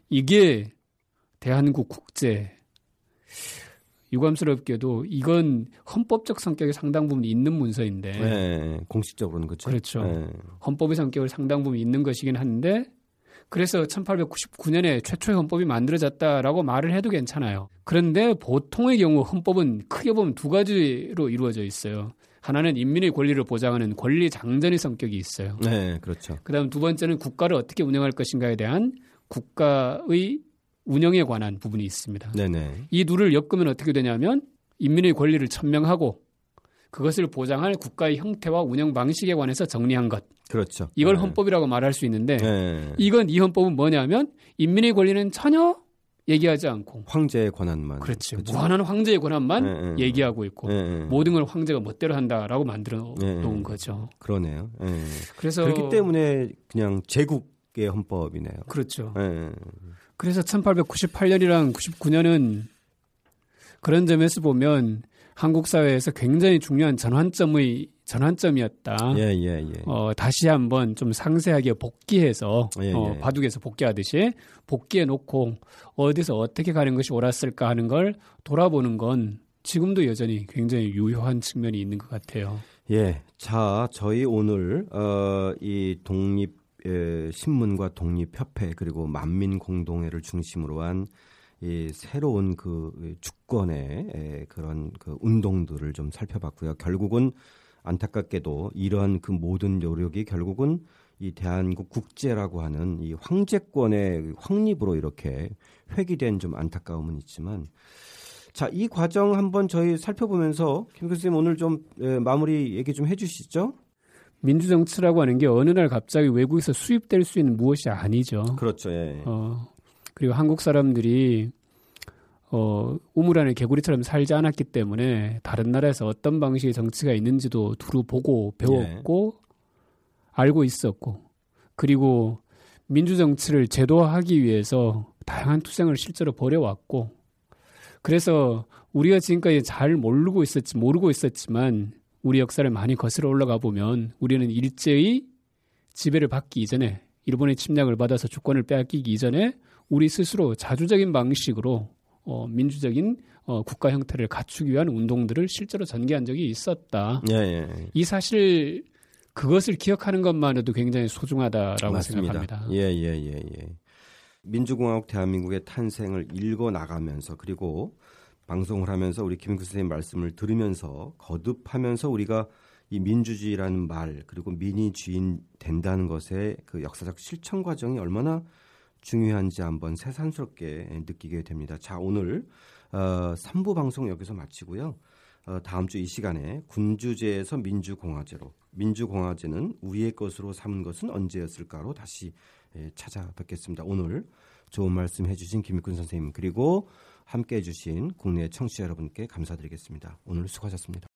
이게 대한국 국제 유감스럽게도 이건 헌법적 성격의 상당 부분 있는 문서인데 네, 공식적으로는 그렇죠. 그렇죠. 네. 헌법의 성격을 상당 부분 있는 것이긴 한데 그래서 1899년에 최초의 헌법이 만들어졌다라고 말을 해도 괜찮아요. 그런데 보통의 경우 헌법은 크게 보면 두 가지로 이루어져 있어요. 하나는 인민의 권리를 보장하는 권리 장전의 성격이 있어요. 네, 그렇죠. 그다음 두 번째는 국가를 어떻게 운영할 것인가에 대한 국가의 운영에 관한 부분이 있습니다. 네네. 이 둘을 엮으면 어떻게 되냐면 인민의 권리를 천명하고 그것을 보장할 국가의 형태와 운영 방식에 관해서 정리한 것. 그렇죠. 이걸 네. 헌법이라고 말할 수 있는데 네. 이건 이 헌법은 뭐냐면 인민의 권리는 전혀 얘기하지 않고 황제의 권한만 그렇죠. 그렇죠. 무한한 황제의 권한만 네, 네. 얘기하고 있고 네, 네. 모든 걸 황제가 멋대로 한다라고 만들어 놓은 거죠. 그러네요. 그래서 그렇기 때문에 그냥 제국 개의 헌법이네요. 그렇죠. 네. 그래서 1898년이랑 99년은 그런 점에서 보면 한국 사회에서 굉장히 중요한 전환점의 전환점이었다. 예, 예, 예. 어, 다시 한번 좀 상세하게 복귀해서 예, 어, 예. 바둑에서 복귀하듯이 복귀해 놓고 어디서 어떻게 가는 것이 옳았을까 하는 걸 돌아보는 건 지금도 여전히 굉장히 유효한 측면이 있는 것 같아요. 예. 자, 저희 오늘 어, 이 독립 예, 신문과 독립협회 그리고 만민공동회를 중심으로 한 이 새로운 그 주권의 그런 그 운동들을 좀 살펴봤고요. 결국은 안타깝게도 이러한 그 모든 노력이 결국은 이 대한민국 국제라고 하는 이 황제권의 확립으로 이렇게 회귀된 좀 안타까움은 있지만 자, 이 과정 한번 저희 살펴보면서 김 교수님 오늘 좀 예, 마무리 얘기 좀 해주시죠. 민주정치라고 하는 게 어느 날 갑자기 외국에서 수입될 수 있는 무엇이 아니죠. 그렇죠. 예. 어, 그리고 한국 사람들이 어, 우물 안에 개구리처럼 살지 않았기 때문에 다른 나라에서 어떤 방식의 정치가 있는지도 두루 보고 배웠고 예. 알고 있었고 그리고 민주정치를 제도화하기 위해서 다양한 투쟁을 실제로 벌여왔고 그래서 우리가 지금까지 잘 모르고 있었지 모르고 있었지만 우리 역사를 많이 거슬러 올라가 보면 우리는 일제히 지배를 받기 이전에 일본의 침략을 받아서 주권을 빼앗기기 이전에 우리 스스로 자주적인 방식으로 어, 민주적인 어, 국가 형태를 갖추기 위한 운동들을 실제로 전개한 적이 있었다. 예, 예. 이 사실 그것을 기억하는 것만으로도 굉장히 소중하다라고 맞습니다. 생각합니다. 예, 예, 예, 예. 민주공화국 대한민국의 탄생을 읽어 나가면서 그리고 방송을 하면서 우리 김인구 선생님 말씀을 들으면서 거듭하면서 우리가 이 민주주의라는 말 그리고 민이 주인 된다는 것의 그 역사적 실천 과정이 얼마나 중요한지 한번 새삼스럽게 느끼게 됩니다. 자 오늘 어, 3부 방송 여기서 마치고요. 어, 다음 주 이 시간에 군주제에서 민주공화제로 민주공화제는 우리의 것으로 삼은 것은 언제였을까로 다시 예, 찾아뵙겠습니다. 오늘 좋은 말씀 해주신 김익군 선생님 그리고 함께 해주신 국내 청취자 여러분께 감사드리겠습니다. 오늘 수고하셨습니다.